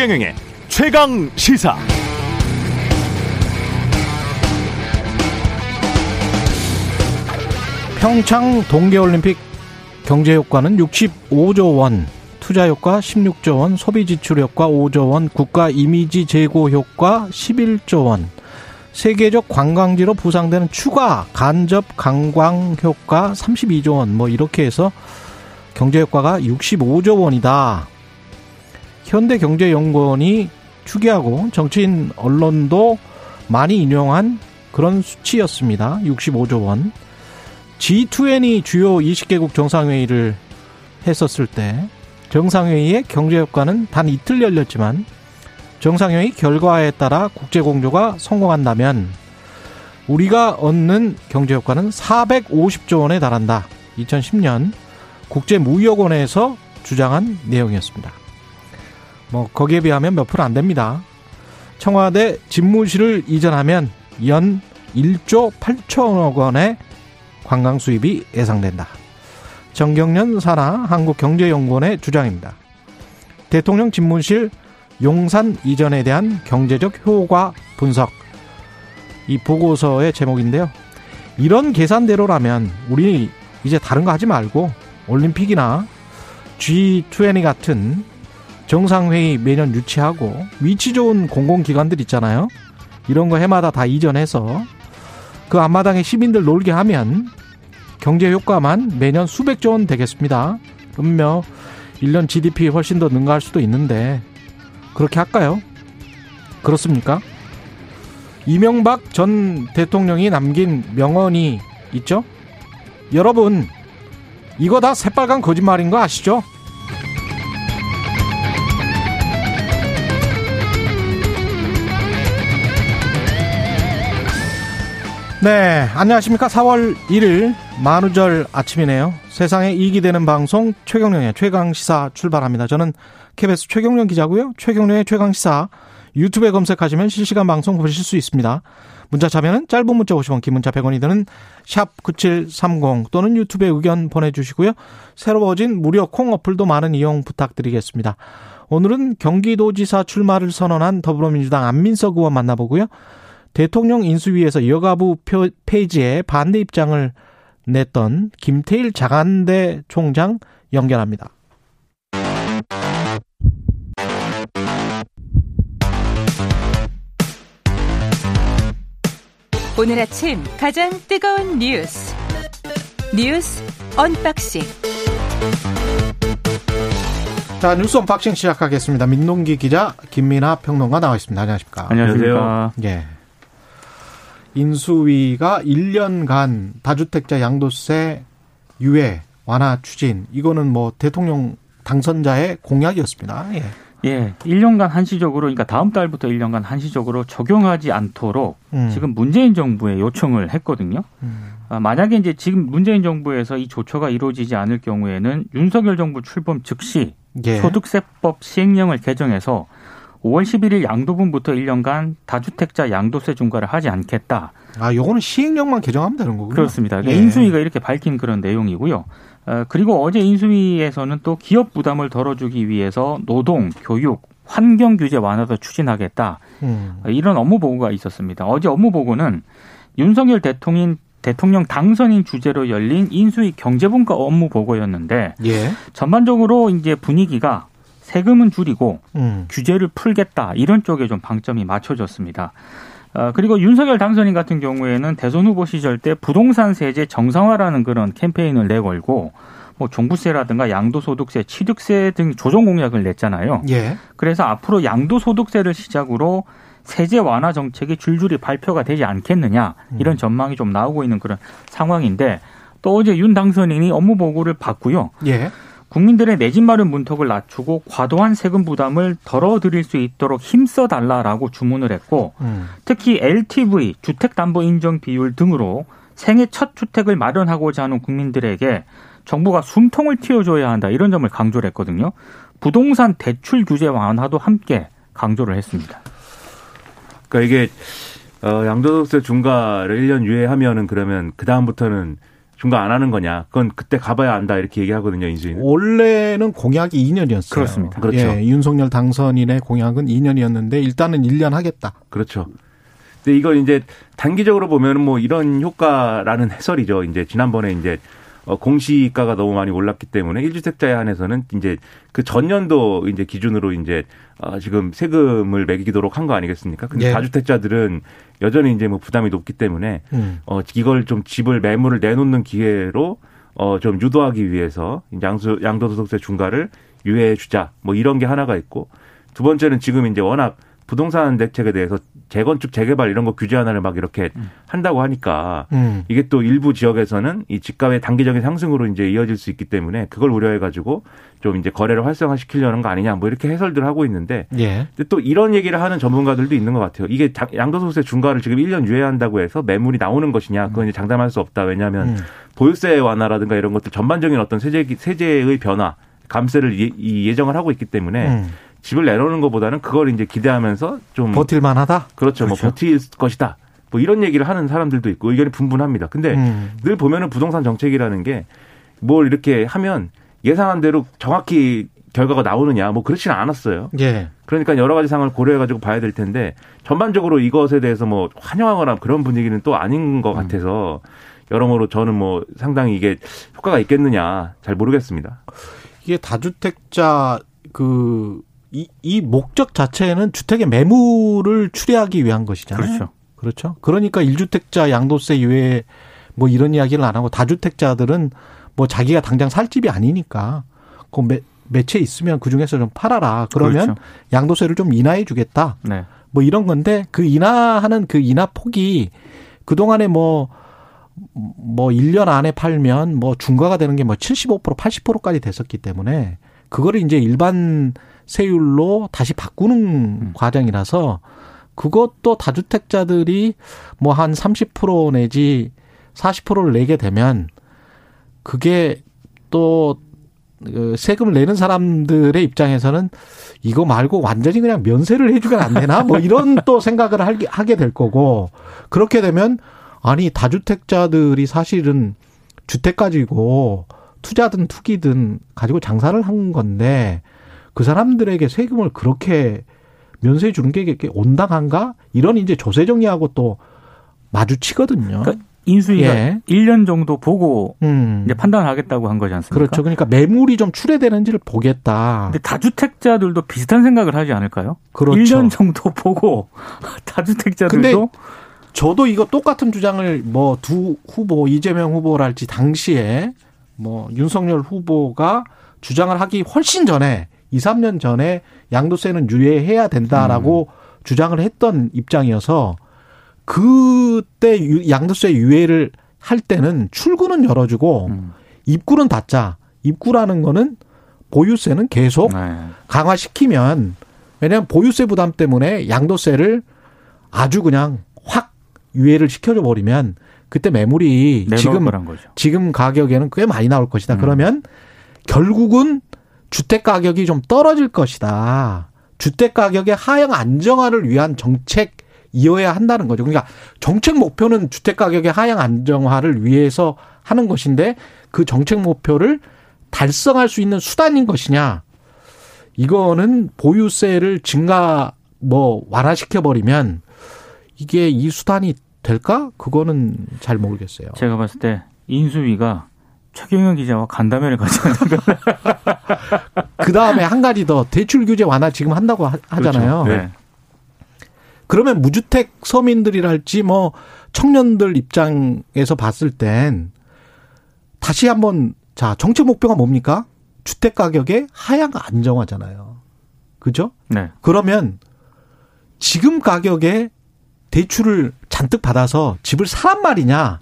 최경영의 최강 시사. 평창 동계올림픽 경제 효과는 65조 원, 투자 효과 16조 원, 소비 지출 효과 5조 원, 국가 이미지 제고 효과 11조 원, 세계적 관광지로 부상되는 추가 간접 관광 효과 32조 원, 뭐 이렇게 해서 경제 효과가 65조 원이다. 현대경제연구원이 추계하고 정치인 언론도 많이 인용한 그런 수치였습니다. 65조 원. G20 주요 20개국 정상회의를 했었을 때 정상회의의 경제 효과는 단 이틀 열렸지만 정상회의 결과에 따라 국제 공조가 성공한다면 우리가 얻는 경제 효과는 450조 원에 달한다. 2010년 국제무역원에서 주장한 내용이었습니다. 뭐 거기에 비하면 몇 프로 안 됩니다. 청와대 집무실을 이전하면 연 1조 8천억 원의 관광 수입이 예상된다. 정경련 산하 한국경제연구원의 주장입니다. 대통령 집무실 용산 이전에 대한 경제적 효과 분석. 이 보고서의 제목인데요. 이런 계산대로라면 우리 이제 다른 거 하지 말고 올림픽이나 G20 같은 정상회의 매년 유치하고 위치 좋은 공공기관들 있잖아요. 이런 거 해마다 다 이전해서 그 앞마당에 시민들 놀게 하면 경제 효과만 매년 수백조 원 되겠습니다. 그러면 1년 GDP 훨씬 더 능가할 수도 있는데 그렇게 할까요? 그렇습니까? 이명박 전 대통령이 남긴 명언이 있죠? 여러분, 이거 다 새빨간 거짓말인 거 아시죠? 네, 안녕하십니까. 4월 1일 만우절 아침이네요. 세상에 이익이 되는 방송 최경령의 최강시사 출발합니다. 저는 KBS 최경령 기자고요. 최경령의 최강시사 유튜브에 검색하시면 실시간 방송 보실 수 있습니다. 문자 참여는 짧은 문자 50원, 긴 문자 100원이 드는 샵 9730 또는 유튜브에 의견 보내주시고요. 새로워진 무료 콩 어플도 많은 이용 부탁드리겠습니다. 오늘은 경기도지사 출마를 선언한 더불어민주당 안민석 의원 만나보고요. 대통령 인수위에서 여가부 페이지에 반대 입장을 냈던 김태일 장한대 총장 연결합니다. 오늘 아침 가장 뜨거운 뉴스 뉴스 unboxing 자 뉴스 unboxing 시작하겠습니다. 민동기 기자 김민아 평론가 나와 있습니다. 안녕하십니까? 안녕하십니까? 예. 인수위가 1년간 다주택자 양도세 유예 완화 추진 이거는 뭐 대통령 당선자의 공약이었습니다. 예. 예, 1년간 한시적으로 그러니까 다음 달부터 1년간 한시적으로 적용하지 않도록 음. 지금 문재인 정부에 요청을 했거든요. 음. 아, 만약에 이제 지금 문재인 정부에서 이 조처가 이루어지지 않을 경우에는 윤석열 정부 출범 즉시 예. 소득세법 시행령을 개정해서 5월 11일 양도분부터 1년간 다주택자 양도세 중과를 하지 않겠다. 아, 요거는 시행령만 개정하면 되는 거군요. 그렇습니다. 그러니까 예. 인수위가 이렇게 밝힌 그런 내용이고요. 어, 그리고 어제 인수위에서는 또 기업 부담을 덜어주기 위해서 노동, 교육, 환경 규제 완화도 추진하겠다. 음. 이런 업무 보고가 있었습니다. 어제 업무 보고는 윤석열 대통령 대통령 당선인 주제로 열린 인수위 경제분과 업무 보고였는데 예. 전반적으로 이제 분위기가 세금은 줄이고 음. 규제를 풀겠다 이런 쪽에 좀 방점이 맞춰졌습니다. 어, 그리고 윤석열 당선인 같은 경우에는 대선 후보 시절 때 부동산 세제 정상화라는 그런 캠페인을 내걸고 뭐 종부세라든가 양도소득세, 취득세 등 조정 공약을 냈잖아요. 예. 그래서 앞으로 양도소득세를 시작으로 세제 완화 정책이 줄줄이 발표가 되지 않겠느냐 이런 음. 전망이 좀 나오고 있는 그런 상황인데 또 어제 윤 당선인이 업무 보고를 받고요. 예. 국민들의 내 집 마련 문턱을 낮추고 과도한 세금 부담을 덜어드릴 수 있도록 힘써 달라라고 주문을 했고 음. 특히 LTV 주택담보 인정 비율 등으로 생애 첫 주택을 마련하고자 하는 국민들에게 정부가 숨통을 틔워줘야 한다 이런 점을 강조를 했거든요. 부동산 대출 규제 완화도 함께 강조를 했습니다. 그러니까 이게 어, 양도세 중과를 1년 유예하면은 그러면 그 다음부터는 중과 안 하는 거냐. 그건 그때 가봐야 안다 이렇게 얘기하거든요. 인수위는. 원래는 공약이 2년이었어요. 그렇습니다. 그렇죠. 예, 윤석열 당선인의 공약은 2년이었는데 일단은 1년 하겠다. 그렇죠. 근데 이걸 이제 단기적으로 보면은 뭐 이런 효과라는 해설이죠. 이제 지난번에 이제 어, 공시가가 너무 많이 올랐기 때문에 1주택자에 한해서는 이제 그 전년도 이제 기준으로 이제 어, 지금 세금을 매기도록 한 거 아니겠습니까? 근데 예. 다주택자들은 여전히 이제 뭐 부담이 높기 때문에 음. 어, 이걸 좀 집을 매물을 내놓는 기회로 어, 좀 유도하기 위해서 양수, 양도소득세 중과를 유예해 주자. 뭐 이런 게 하나가 있고 두 번째는 지금 이제 워낙 부동산 대책에 대해서 재건축, 재개발 이런 거 규제 하나를 막 이렇게 한다고 하니까 음. 이게 또 일부 지역에서는 이 집값의 단기적인 상승으로 이제 이어질 수 있기 때문에 그걸 우려해 가지고 좀 이제 거래를 활성화시키려는 거 아니냐 뭐 이렇게 해설들을 하고 있는데 예. 근데 또 이런 얘기를 하는 전문가들도 있는 것 같아요. 이게 자- 양도소득세 중과를 지금 1년 유예한다고 해서 매물이 나오는 것이냐 그건 이제 장담할 수 없다. 왜냐하면 음. 보유세 완화라든가 이런 것들 전반적인 어떤 세제 세제의 변화 감세를 예, 이 예정을 하고 있기 때문에 음. 집을 내놓는 것보다는 그걸 이제 기대하면서 좀 버틸 만 하다? 그렇죠. 뭐 그렇죠. 버틸 것이다. 뭐 이런 얘기를 하는 사람들도 있고 의견이 분분합니다. 근데 음. 늘 보면은 부동산 정책이라는 게 뭘 이렇게 하면 예상한 대로 정확히 결과가 나오느냐 뭐 그렇지는 않았어요. 예. 그러니까 여러 가지 상황을 고려해 가지고 봐야 될 텐데 전반적으로 이것에 대해서 뭐 환영하거나 그런 분위기는 또 아닌 것 같아서 여러모로 저는 뭐 상당히 이게 효과가 있겠느냐 잘 모르겠습니다. 이게 다주택자 그 이, 이 목적 자체는 주택의 매물을 추리하기 위한 것이잖아요. 그렇죠. 그렇죠. 그러니까 1주택자 양도세 유예 뭐 이런 이야기를 안 하고 다주택자들은 뭐 자기가 당장 살 집이 아니니까 그 매, 매체 있으면 그 중에서 좀 팔아라. 그러면 그렇죠. 양도세를 좀 인하해 주겠다. 네. 뭐 이런 건데 그 인하하는 그 인하 폭이 그동안에 뭐, 뭐 1년 안에 팔면 뭐 중과가 되는 게 뭐 75% 80%까지 됐었기 때문에 그거를 이제 일반 세율로 다시 바꾸는 과정이라서 그것도 다주택자들이 뭐 한 30% 내지 40%를 내게 되면 그게 또그 세금을 내는 사람들의 입장에서는 이거 말고 완전히 그냥 면세를 해주면 안 되나? 뭐 이런 또 생각을 하게 될 거고 그렇게 되면 아니 다주택자들이 사실은 주택 가지고 투자든 투기든 가지고 장사를 한 건데 그 사람들에게 세금을 그렇게 면세해 주는 게 이게 온당한가? 이런 이제 조세 정리하고 또 마주치거든요. 그러니까 인수위가 예. 1년 정도 보고 음. 이제 판단하겠다고 한 거지 않습니까? 그렇죠. 그러니까 매물이 좀 출해되는지를 보겠다. 근데 다주택자들도 비슷한 생각을 하지 않을까요? 그렇죠. 1년 정도 보고 다주택자들도 저도 이거 똑같은 주장을 뭐 두 후보 이재명 후보랄지 당시에 뭐 윤석열 후보가 주장을 하기 훨씬 전에 2, 3년 전에 양도세는 유예해야 된다라고 주장을 했던 입장이어서 그때 유- 양도세 유예를 할 때는 출구는 열어주고 음. 입구는 닫자. 입구라는 거는 보유세는 계속 네. 강화시키면 왜냐하면 보유세 부담 때문에 양도세를 아주 그냥 확 유예를 시켜줘 버리면 그때 매물이 지금. 지금 가격에는 꽤 많이 나올 것이다. 음. 그러면 결국은 주택 가격이 좀 떨어질 것이다. 주택 가격의 하향 안정화를 위한 정책 이어야 한다는 거죠. 그러니까 정책 목표는 주택 가격의 하향 안정화를 위해서 하는 것인데 그 정책 목표를 달성할 수 있는 수단인 것이냐. 이거는 보유세를 증가 뭐 완화시켜 버리면 이게 이 수단이 될까? 그거는 잘 모르겠어요. 제가 봤을 때 인수위가 최경영 기자와 간담회를 가져야 된다. 그 다음에 한 가지 더 대출 규제 완화 지금 한다고 하- 하잖아요. 그렇죠. 네. 그러면 무주택 서민들이랄지 뭐 청년들 입장에서 봤을 땐 다시 한번 자 정책 목표가 뭡니까? 주택 가격의 하향 안정화잖아요. 그죠? 네. 그러면 지금 가격에 대출을 잔뜩 받아서 집을 사란 말이냐?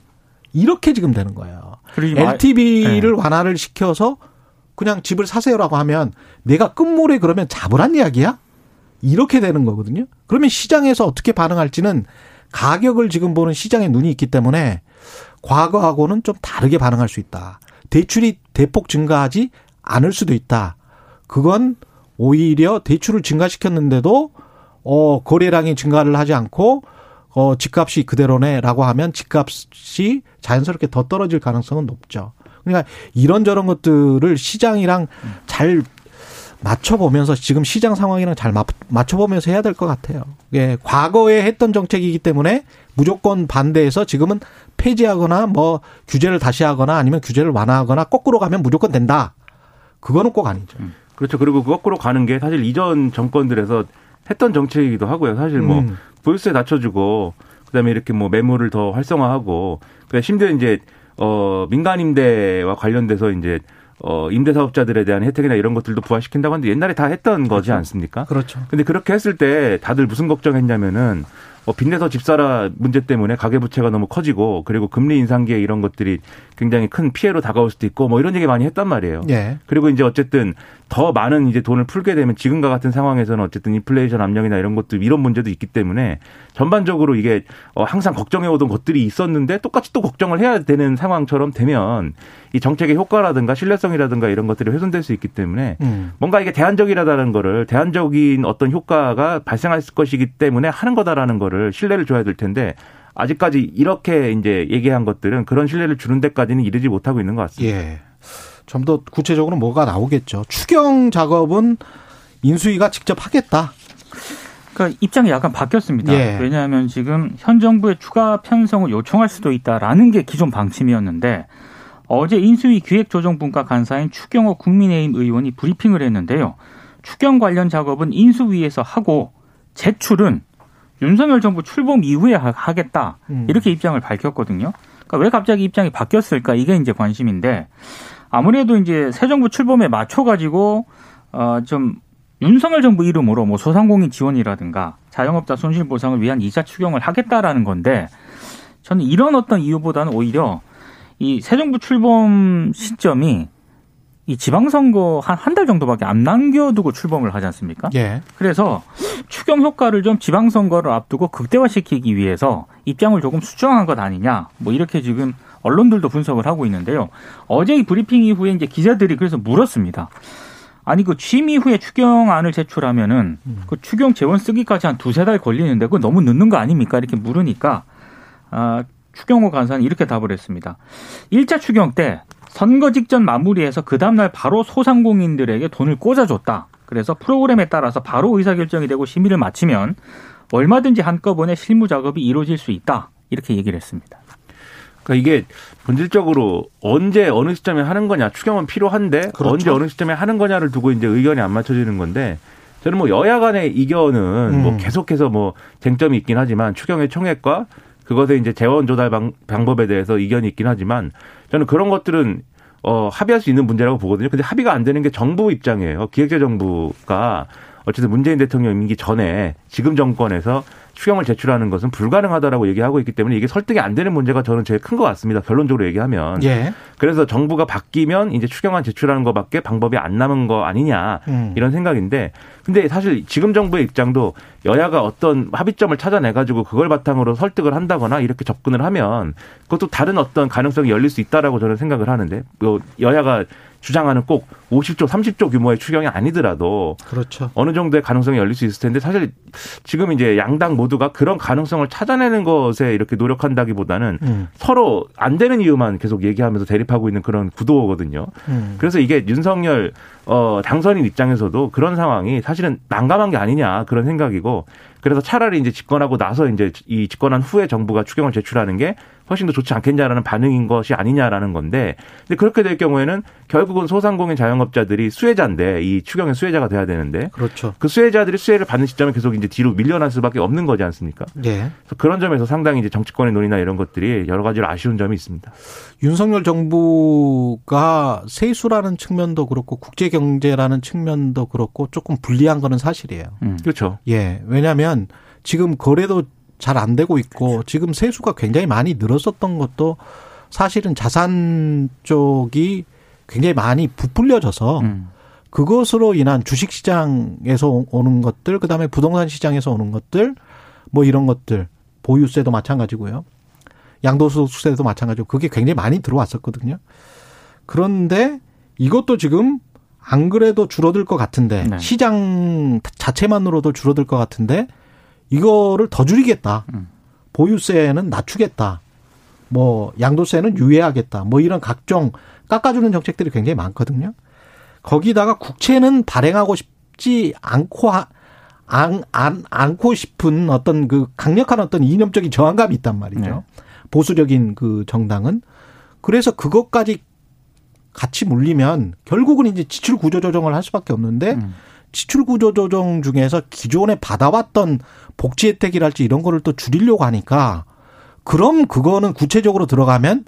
이렇게 지금 되는 거예요. LTV를 네. 완화를 시켜서 그냥 집을 사세요라고 하면 내가 끝물에 그러면 잡으란 이야기야? 이렇게 되는 거거든요. 그러면 시장에서 어떻게 반응할지는 가격을 지금 보는 시장에 눈이 있기 때문에 과거하고는 좀 다르게 반응할 수 있다. 대출이 대폭 증가하지 않을 수도 있다. 그건 오히려 대출을 증가시켰는데도 어 거래량이 증가를 하지 않고 어, 집값이 그대로네라고 하면 집값이 자연스럽게 더 떨어질 가능성은 높죠. 그러니까 이런저런 것들을 시장이랑 잘 맞춰보면서 지금 시장 상황이랑 잘 맞춰보면서 해야 될 것 같아요. 예, 과거에 했던 정책이기 때문에 무조건 반대해서 지금은 폐지하거나 뭐 규제를 다시 하거나 아니면 규제를 완화하거나 거꾸로 가면 무조건 된다. 그거는 꼭 아니죠. 음. 그렇죠. 그리고 그 거꾸로 가는 게 사실 이전 정권들에서 했던 정책이기도 하고요. 사실 뭐 음. 보유세 낮춰주고 그다음에 이렇게 뭐 매물을 더 활성화하고 그러니까 심지어 이제 어 민간 임대와 관련돼서 이제 어, 임대 사업자들에 대한 혜택이나 이런 것들도 부활시킨다고 하는데 옛날에 다 했던 거지 그렇죠. 않습니까? 그렇죠. 근데 그렇게 했을 때 다들 무슨 걱정했냐면은 뭐 빚내서 집사라 문제 때문에 가계부채가 너무 커지고 그리고 금리 인상기에 이런 것들이 굉장히 큰 피해로 다가올 수도 있고 뭐 이런 얘기 많이 했단 말이에요. 예. 그리고 이제 어쨌든 더 많은 이제 돈을 풀게 되면 지금과 같은 상황에서는 어쨌든 인플레이션 압력이나 이런 것들 이런 문제도 있기 때문에 전반적으로 이게 어 항상 걱정해 오던 것들이 있었는데 똑같이 또 걱정을 해야 되는 상황처럼 되면 이 정책의 효과라든가 신뢰성이라든가 이런 것들이 훼손될 수 있기 때문에 음. 뭔가 이게 대안적이라는 거를 대안적인 어떤 효과가 발생할 것이기 때문에 하는 거다라는 거를 신뢰를 줘야 될 텐데 아직까지 이렇게 이제 얘기한 것들은 그런 신뢰를 주는 데까지는 이르지 못하고 있는 것 같습니다. 예. 좀 더 구체적으로 뭐가 나오겠죠. 추경 작업은 인수위가 직접 하겠다. 그러니까 입장이 약간 바뀌었습니다. 예. 왜냐하면 지금 현 정부의 추가 편성을 요청할 수도 있다라는 게 기존 방침이었는데 어제 인수위 기획조정분과 간사인 추경호 국민의힘 의원이 브리핑을 했는데요. 추경 관련 작업은 인수위에서 하고 제출은 윤석열 정부 출범 이후에 하겠다 음. 이렇게 입장을 밝혔거든요. 그러니까 왜 갑자기 입장이 바뀌었을까 이게 이제 관심인데 아무래도 이제 새 정부 출범에 맞춰 가지고 어좀 윤석열 정부 이름으로 뭐 소상공인 지원이라든가 자영업자 손실 보상을 위한 이자 추경을 하겠다라는 건데 저는 이런 어떤 이유보다는 오히려 이 새 정부 출범 시점이 이 지방선거 한 한 달 정도밖에 안 남겨두고 출범을 하지 않습니까? 예. 그래서 추경 효과를 좀 지방선거를 앞두고 극대화시키기 위해서 입장을 조금 수정한 것 아니냐. 뭐 이렇게 지금 언론들도 분석을 하고 있는데요. 어제 이 브리핑 이후에 이제 기자들이 그래서 물었습니다. 아니 그 취임 이후에 추경안을 제출하면은 음. 그 추경 재원 쓰기까지 한 두세 달 걸리는데 그거 너무 늦는 거 아닙니까? 이렇게 물으니까 아 추경호 간사는 이렇게 답을 했습니다. 1차 추경 때 선거 직전 마무리해서 그 다음날 바로 소상공인들에게 돈을 꽂아줬다. 그래서 프로그램에 따라서 바로 의사결정이 되고 심의를 마치면 얼마든지 한꺼번에 실무 작업이 이루어질 수 있다. 이렇게 얘기를 했습니다. 그러니까 이게 본질적으로 언제 어느 시점에 하는 거냐 추경은 필요한데 그렇죠. 언제 어느 시점에 하는 거냐를 두고 이제 의견이 안 맞춰지는 건데 저는 뭐 여야 간의 이견은 뭐 음. 뭐 계속해서 뭐 쟁점이 있긴 하지만 추경의 총액과 그것의 이제 재원 조달 방, 방법에 대해서 이견이 있긴 하지만 저는 그런 것들은 어, 합의할 수 있는 문제라고 보거든요. 근데 합의가 안 되는 게 정부 입장이에요. 기획재정부가 어쨌든 문재인 대통령 임기 전에 지금 정권에서 추경을 제출하는 것은 불가능하다라고 얘기하고 있기 때문에 이게 설득이 안 되는 문제가 저는 제일 큰 것 같습니다. 결론적으로 얘기하면. 예. 그래서 정부가 바뀌면 이제 추경안 제출하는 것밖에 방법이 안 남은 거 아니냐 음. 이런 생각인데 근데 사실 지금 정부의 입장도 여야가 어떤 합의점을 찾아내 가지고 그걸 바탕으로 설득을 한다거나 이렇게 접근을 하면 그것도 다른 어떤 가능성이 열릴 수 있다라고 저는 생각을 하는데 뭐 여야가 주장하는 꼭 50조, 30조 규모의 추경이 아니더라도 그렇죠. 어느 정도의 가능성이 열릴 수 있을 텐데 사실 지금 이제 양당 모두가 그런 가능성을 찾아내는 것에 이렇게 노력한다기보다는 음. 서로 안 되는 이유만 계속 얘기하면서 대립하고 있는 그런 구도거든요. 음. 그래서 이게 윤석열 어 당선인 입장에서도 그런 상황이 사실은 난감한 게 아니냐 그런 생각이고 그래서 차라리 이제 집권하고 나서 이제 이 집권한 후에 정부가 추경을 제출하는 게 훨씬 더 좋지 않겠냐라는 반응인 것이 아니냐라는 건데 근데 그렇게 될 경우에는 결국은 소상공인 자영업자들이 수혜자인데 이 추경의 수혜자가 돼야 되는데 그렇죠. 그 수혜자들이 수혜를 받는 시점에 계속 이제 뒤로 밀려날 수밖에 없는 거지 않습니까? 예. 그래서 그런 점에서 상당히 이제 정치권의 논의나 이런 것들이 여러 가지로 아쉬운 점이 있습니다. 윤석열 정부가 세수라는 측면도 그렇고 국제 경제라는 측면도 그렇고 조금 불리한 거는 사실이에요. 음. 그렇죠. 예. 왜냐하면 지금 거래도 잘 안 되고 있고 지금 세수가 굉장히 많이 늘었었던 것도 사실은 자산 쪽이 굉장히 많이 부풀려져서 음. 그것으로 인한 주식 시장에서 오는 것들 그다음에 부동산 시장에서 오는 것들 뭐 이런 것들 보유세도 마찬가지고요. 양도소득세도 마찬가지고 그게 굉장히 많이 들어왔었거든요. 그런데 이것도 지금 안 그래도 줄어들 것 같은데 네. 시장 자체만으로도 줄어들 것 같은데 이거를 더 줄이겠다. 음. 보유세는 낮추겠다. 뭐 양도세는 유예하겠다. 뭐 이런 각종 깎아주는 정책들이 굉장히 많거든요. 거기다가 국채는 발행하고 싶지 않고 하, 안, 안, 않고 싶은 어떤 그 강력한 어떤 이념적인 저항감이 있단 말이죠. 네. 보수적인 그 정당은. 그래서 그것까지 같이 물리면 결국은 이제 지출 구조 조정을 할 수밖에 없는데 음. 지출 구조 조정 중에서 기존에 받아왔던 복지 혜택이랄지 이런 거를 또 줄이려고 하니까 그럼 그거는 구체적으로 들어가면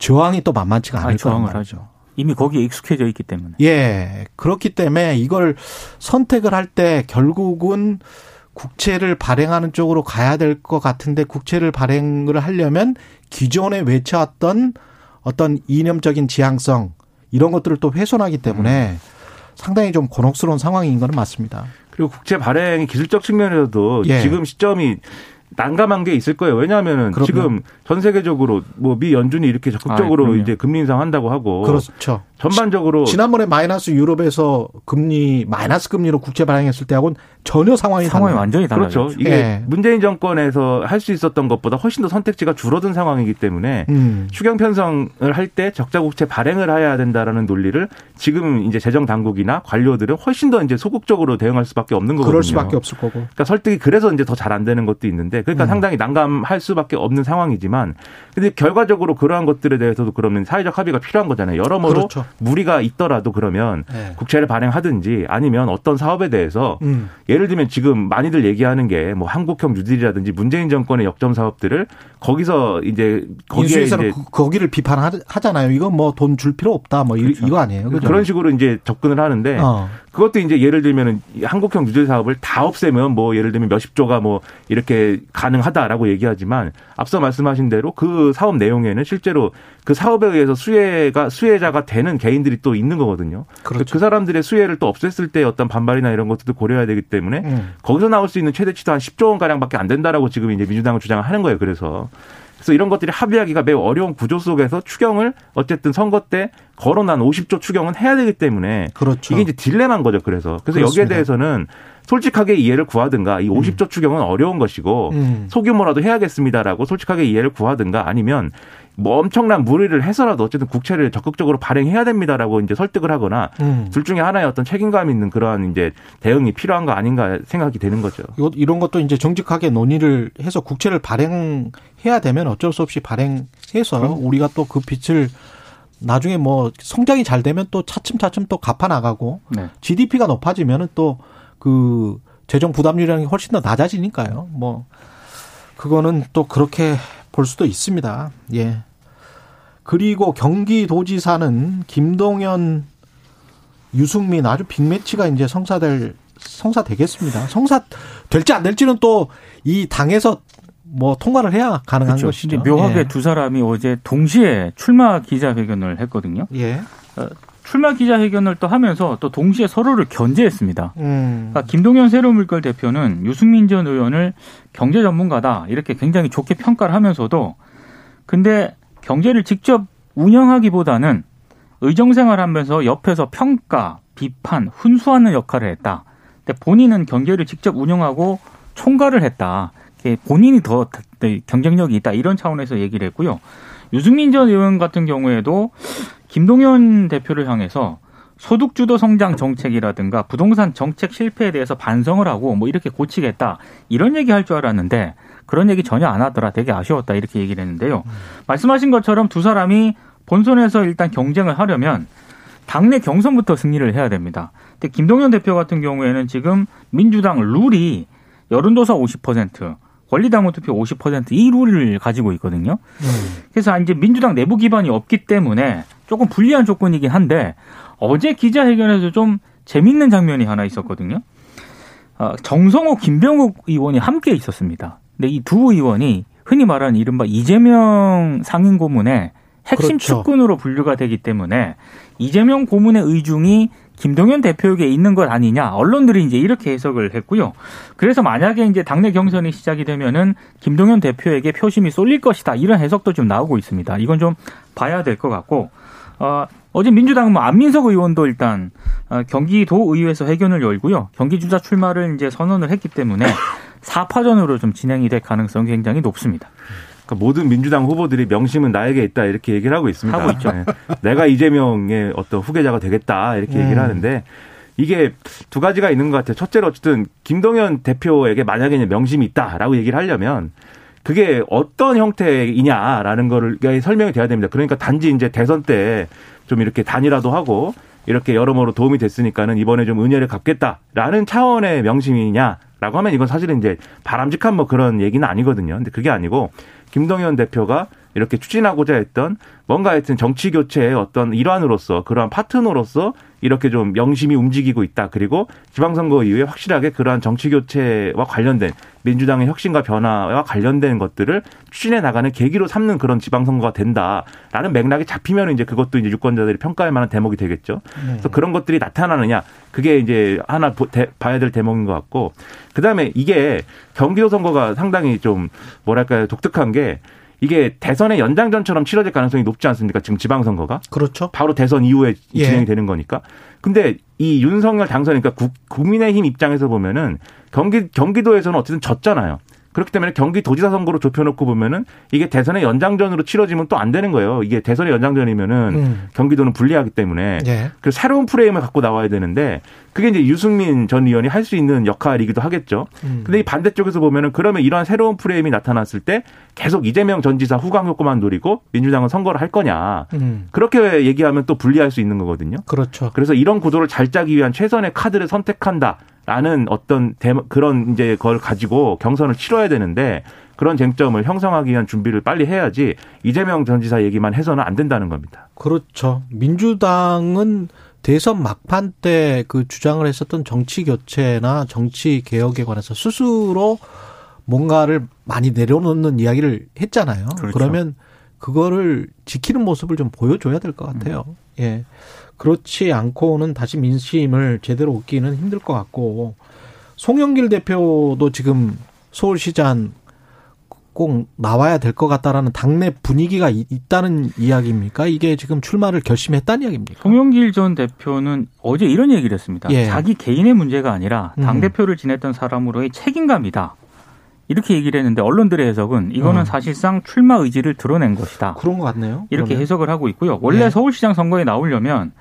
저항이 또 만만치가 않을 거란 말이죠. 이미 거기에 익숙해져 있기 때문에. 예. 그렇기 때문에 이걸 선택을 할 때 결국은 국채를 발행하는 쪽으로 가야 될 것 같은데 국채를 발행을 하려면 기존에 외쳐왔던 어떤 이념적인 지향성 이런 것들을 또 훼손하기 때문에 음. 상당히 좀 곤혹스러운 상황인 거는 맞습니다. 그리고 국채 발행이 기술적 측면에서도 예. 지금 시점이 난감한 게 있을 거예요. 왜냐하면은 그럼요. 지금 전 세계적으로 뭐 미 연준이 이렇게 적극적으로 아, 이제 금리 인상한다고 하고 그렇죠. 전반적으로 지난번에 마이너스 유럽에서 금리 마이너스 금리로 국채 발행했을 때하고는 전혀 상황이 상황이 달라요. 완전히 달라요. 그렇죠. 이게 네. 문재인 정권에서 할 수 있었던 것보다 훨씬 더 선택지가 줄어든 상황이기 때문에 음. 추경 편성을 할 때 적자 국채 발행을 해야 된다라는 논리를 지금 이제 재정 당국이나 관료들은 훨씬 더 이제 소극적으로 대응할 수밖에 없는 거거든요. 그럴 수밖에 없을 거고. 그러니까 설득이 그래서 이제 더 잘 안 되는 것도 있는데 그러니까 음. 상당히 난감할 수밖에 없는 상황이지만 근데 결과적으로 그러한 것들에 대해서도 그러면 사회적 합의가 필요한 거잖아요. 여러모로 그렇죠. 무리가 있더라도 그러면 네. 국채를 발행하든지 아니면 어떤 사업에 대해서 음. 예를 들면 지금 많이들 얘기하는 게 뭐 한국형 뉴딜이라든지 문재인 정권의 역점 사업들을 거기서 이제 거기에 이제 그, 거기를 비판하잖아요. 이거 뭐돈 줄 필요 없다. 뭐 그렇죠. 이거 아니에요. 그죠? 그런 식으로 이제 접근을 하는데 어. 그것도 이제 예를 들면은 한국형 뉴딜 사업을 다 없애면 뭐 예를 들면 몇십 조가 뭐 이렇게 가능하다라고 얘기하지만 앞서 말씀하신 대로 그 사업 내용에는 실제로 그 사업에 의해서 수혜가 수혜자가 되는 개인들이 또 있는 거거든요. 그렇죠. 그 사람들의 수혜를 또 없앴을 때 어떤 반발이나 이런 것들도 고려해야 되기 때문에 음. 거기서 나올 수 있는 최대치도 한 10조 원 가량밖에 안 된다라고 지금 이제 민주당은 주장을 하는 거예요. 그래서 그래서 이런 것들이 합의하기가 매우 어려운 구조 속에서 추경을 어쨌든 선거 때 거론한 50조 추경은 해야 되기 때문에 그렇죠. 이게 이제 딜레마인 거죠. 그래서 그래서 그렇습니다. 여기에 대해서는 솔직하게 이해를 구하든가 이 50조 음. 추경은 어려운 것이고 음. 소규모라도 해야겠습니다라고 솔직하게 이해를 구하든가 아니면 뭐 엄청난 무리를 해서라도 어쨌든 국채를 적극적으로 발행해야 됩니다라고 이제 설득을 하거나 음. 둘 중에 하나의 어떤 책임감 있는 그러한 이제 대응이 필요한 거 아닌가 생각이 되는 거죠. 이런 것도 이제 정직하게 논의를 해서 국채를 발행해야 되면 어쩔 수 없이 발행해서 그럼. 우리가 또그 빚을 나중에 뭐 성장이 잘 되면 또 차츰차츰 또 갚아 나가고 네. GDP가 높아지면은 또 그 재정 부담률이 훨씬 더 낮아지니까요. 뭐 그거는 또 그렇게 볼 수도 있습니다. 예. 그리고 경기도지사는 김동연, 유승민 아주 빅매치가 이제 성사될 성사 되겠습니다. 성사 될지 안 될지는 또 이 당에서 뭐 통과를 해야 가능한 그렇죠. 것이죠. 묘하게 예. 두 사람이 어제 동시에 출마 기자회견을 했거든요. 예. 어, 출마 기자회견을 또 하면서 또 동시에 서로를 견제했습니다. 음. 그러니까 김동연 새로물결 대표는 유승민 전 의원을 경제 전문가다 이렇게 굉장히 좋게 평가를 하면서도 근데 경제를 직접 운영하기보다는 의정 생활하면서 옆에서 평가, 비판, 훈수하는 역할을 했다. 근데 본인은 경제를 직접 운영하고 총괄을 했다. 본인이 더 경쟁력이 있다 이런 차원에서 얘기를 했고요. 유승민 전 의원 같은 경우에도 김동연 대표를 향해서 소득주도 성장 정책이라든가 부동산 정책 실패에 대해서 반성을 하고 뭐 이렇게 고치겠다 이런 얘기 할 줄 알았는데 그런 얘기 전혀 안 하더라 되게 아쉬웠다 이렇게 얘기를 했는데요. 음. 말씀하신 것처럼 두 사람이 본선에서 일단 경쟁을 하려면 당내 경선부터 승리를 해야 됩니다. 근데 김동연 대표 같은 경우에는 지금 민주당 룰이 여론조사 50%, 권리당원 투표 50%이 룰을 가지고 있거든요. 음. 그래서 이제 민주당 내부 기반이 없기 때문에 조금 불리한 조건이긴 한데 어제 기자회견에서 좀 재밌는 장면이 하나 있었거든요. 어, 정성호, 김병욱 의원이 함께 있었습니다. 근데 이 두 의원이 흔히 말하는 이른바 이재명 상임 고문의 핵심 그렇죠. 측근으로 분류가 되기 때문에 이재명 고문의 의중이 김동연 대표에게 있는 것 아니냐 언론들이 이제 이렇게 해석을 했고요. 그래서 만약에 이제 당내 경선이 시작이 되면은 김동연 대표에게 표심이 쏠릴 것이다 이런 해석도 좀 나오고 있습니다. 이건 좀 봐야 될 것 같고 어, 어제 민주당은 뭐 안민석 의원도 일단 어, 경기도 의회에서 회견을 열고요. 경기주자 출마를 이제 선언을 했기 때문에 4파전으로 좀 진행이 될 가능성이 굉장히 높습니다. 그러니까 모든 민주당 후보들이 명심은 나에게 있다 이렇게 얘기를 하고 있습니다. 하고 있죠. 네. 내가 이재명의 어떤 후계자가 되겠다 이렇게 얘기를 음. 하는데 이게 두 가지가 있는 것 같아요. 첫째로 어쨌든 김동연 대표에게 만약에 명심이 있다라고 얘기를 하려면 그게 어떤 형태이냐라는 거를 설명이 돼야 됩니다. 그러니까 단지 이제 대선 때 좀 이렇게 단일화도 하고 이렇게 여러모로 도움이 됐으니까는 이번에 좀 은혜를 갚겠다라는 차원의 명심이냐 라고 하면 이건 사실은 이제 바람직한 뭐 그런 얘기는 아니거든요. 근데 그게 아니고 김동연 대표가 이렇게 추진하고자 했던 뭔가 하여튼 정치 교체의 어떤 일환으로서 그러한 파트너로서 이렇게 좀 명심이 움직이고 있다. 그리고 지방선거 이후에 확실하게 그러한 정치 교체와 관련된 민주당의 혁신과 변화와 관련된 것들을 추진해 나가는 계기로 삼는 그런 지방선거가 된다라는 맥락이 잡히면 이제 그것도 이제 유권자들이 평가할 만한 대목이 되겠죠. 그래서 그런 것들이 나타나느냐 그게 이제 하나 봐야 될 대목인 것 같고 그 다음에 이게 경기도 선거가 상당히 좀 뭐랄까요 독특한 게 이게 대선의 연장전처럼 치러질 가능성이 높지 않습니까? 지금 지방선거가 그렇죠. 바로 대선 이후에 예. 진행이 되는 거니까. 근데 이 윤석열 당선이니까 국- 국민의힘 입장에서 보면은 경기 경기도에서는 어쨌든 졌잖아요. 그렇기 때문에 경기도지사 선거로 좁혀놓고 보면은 이게 대선의 연장전으로 치러지면 또 안 되는 거예요. 이게 대선의 연장전이면은 음. 경기도는 불리하기 때문에 예. 그 새로운 프레임을 갖고 나와야 되는데 그게 이제 유승민 전 의원이 할 수 있는 역할이기도 하겠죠. 음. 근데 이 반대쪽에서 보면은 그러면 이러한 새로운 프레임이 나타났을 때 계속 이재명 전 지사 후광 효과만 노리고 민주당은 선거를 할 거냐. 음. 그렇게 얘기하면 또 불리할 수 있는 거거든요. 그렇죠. 그래서 이런 구도를 잘 짜기 위한 최선의 카드를 선택한다 라는 어떤 대- 그런 이제 걸 가지고 경선을 치러야 되는데 그런 쟁점을 형성하기 위한 준비를 빨리 해야지 이재명 전 지사 얘기만 해서는 안 된다는 겁니다. 그렇죠. 민주당은 대선 막판 때 그 주장을 했었던 정치 교체나 정치 개혁에 관해서 스스로 뭔가를 많이 내려놓는 이야기를 했잖아요. 그렇죠. 그러면 그거를 지키는 모습을 좀 보여줘야 될 것 같아요. 예. 그렇지 않고는 다시 민심을 제대로 얻기는 힘들 것 같고 송영길 대표도 지금 서울시장 꼭 나와야 될 것 같다라는 당내 분위기가 이- 있다는 이야기입니까? 이게 지금 출마를 결심했다는 이야기입니까? 송영길 전 대표는 어제 이런 얘기를 했습니다. 예. 자기 개인의 문제가 아니라 당 음. 대표를 지냈던 사람으로의 책임감이다. 이렇게 얘기를 했는데 언론들의 해석은 이거는 어. 사실상 출마 의지를 드러낸 것이다. 그런 것 같네요. 이렇게 그러면. 해석을 하고 있고요. 원래 예. 서울시장 선거에 나오려면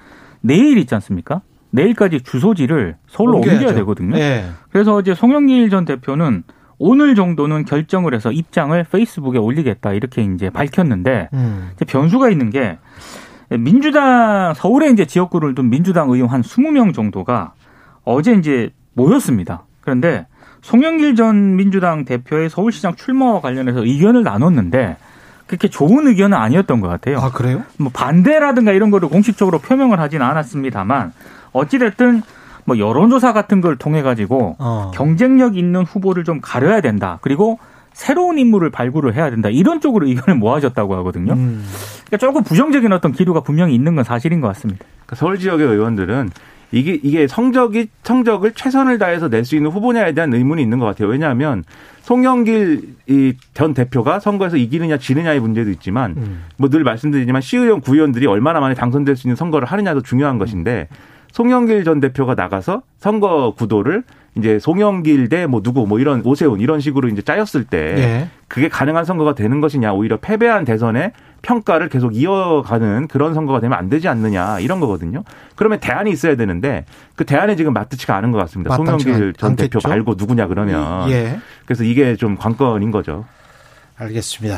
내일 있지 않습니까? 내일까지 주소지를 서울로 옮겨야 옮겨야죠. 되거든요. 예. 그래서 이제 송영길 전 대표는 오늘 정도는 결정을 해서 입장을 페이스북에 올리겠다 이렇게 이제 밝혔는데 음. 이제 변수가 있는 게 민주당 서울에 이제 지역구를 둔 민주당 의원 한 20명 정도가 어제 이제 모였습니다. 그런데 송영길 전 민주당 대표의 서울시장 출마와 관련해서 의견을 나눴는데 그렇게 좋은 의견은 아니었던 것 같아요. 아 그래요? 뭐 반대라든가 이런 거를 공식적으로 표명을 하지는 않았습니다만 어찌 됐든 뭐 여론조사 같은 걸 통해 가지고 어. 경쟁력 있는 후보를 좀 가려야 된다. 그리고 새로운 인물을 발굴을 해야 된다. 이런 쪽으로 의견을 모아졌다고 하거든요. 음. 그러니까 조금 부정적인 어떤 기류가 분명히 있는 건 사실인 것 같습니다. 그러니까 서울 지역의 의원들은 이게 이게 성적이 성적을 최선을 다해서 낼 수 있는 후보냐에 대한 의문이 있는 것 같아요. 왜냐하면 송영길 이전 대표가 선거에서 이기느냐 지느냐의 문제도 있지만 음. 뭐늘 말씀드리지만 시의원 구의원들이 얼마나 많이 당선될 수 있는 선거를 하느냐도 중요한 것인데 송영길 전 대표가 나가서 선거 구도를 이제 송영길 대 뭐 누구 뭐 이런 오세훈 이런 식으로 이제 짜였을 때 예. 그게 가능한 선거가 되는 것이냐 오히려 패배한 대선의 평가를 계속 이어가는 그런 선거가 되면 안 되지 않느냐 이런 거거든요. 그러면 대안이 있어야 되는데 그 대안이 지금 맞지가 않은 것 같습니다. 송영길 전 않겠죠? 대표 말고 누구냐 그러면 예. 그래서 이게 좀 관건인 거죠. 알겠습니다.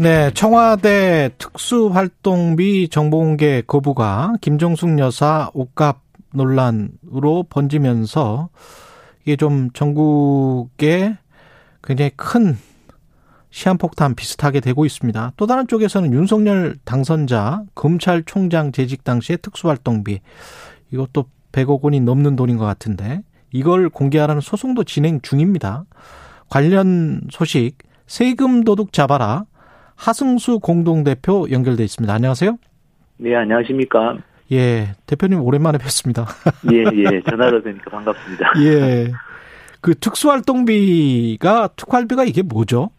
네, 청와대 특수활동비 정보공개 거부가 김정숙 여사 옷값 논란으로 번지면서 이게 좀 전국에 굉장히 큰 시한폭탄 비슷하게 되고 있습니다. 또 다른 쪽에서는 윤석열 당선자 검찰총장 재직 당시의 특수활동비 이것도 100억 원이 넘는 돈인 것 같은데 이걸 공개하라는 소송도 진행 중입니다. 관련 소식 세금 도둑 잡아라 하승수 공동대표 연결돼 있습니다. 안녕하세요. 네, 안녕하십니까. 예, 대표님 오랜만에 뵙습니다. 예, 예, 전화로 되니까 반갑습니다. 예. 그 특수활동비가 특활비가 이게 뭐죠?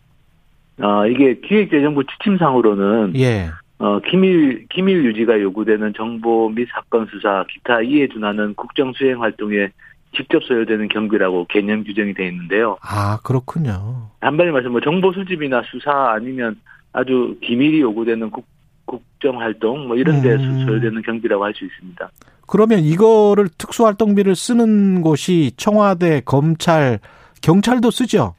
아, 이게 기획재정부 지침상으로는 예. 어, 기밀 기밀 유지가 요구되는 정보 및 사건 수사, 기타 이에 준하는 국정 수행 활동에 직접 소요되는 경비라고 개념 규정이 되어 있는데요. 아, 그렇군요. 한마디 말씀 뭐 정보 수집이나 수사 아니면 아주 기밀이 요구되는 국, 국정 활동 뭐 이런 데 음. 소요되는 경비라고 할 수 있습니다. 그러면 이거를 특수활동비를 쓰는 곳이 청와대, 검찰, 경찰도 쓰죠?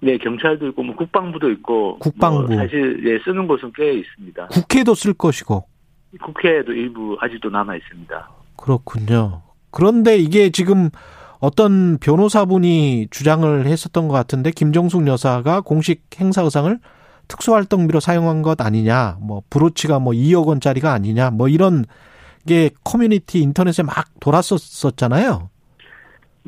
네, 경찰도 있고 뭐 국방부도 있고 국방부. 뭐 사실 예, 쓰는 곳은 꽤 있습니다. 국회도 쓸 것이고. 국회에도 일부 아직도 남아 있습니다. 그렇군요. 그런데 이게 지금 어떤 변호사분이 주장을 했었던 것 같은데 김정숙 여사가 공식 행사 의상을 특수활동비로 사용한 것 아니냐, 뭐 브로치가 뭐 2억 원짜리가 아니냐, 뭐 이런 게 커뮤니티 인터넷에 막 돌았었잖아요.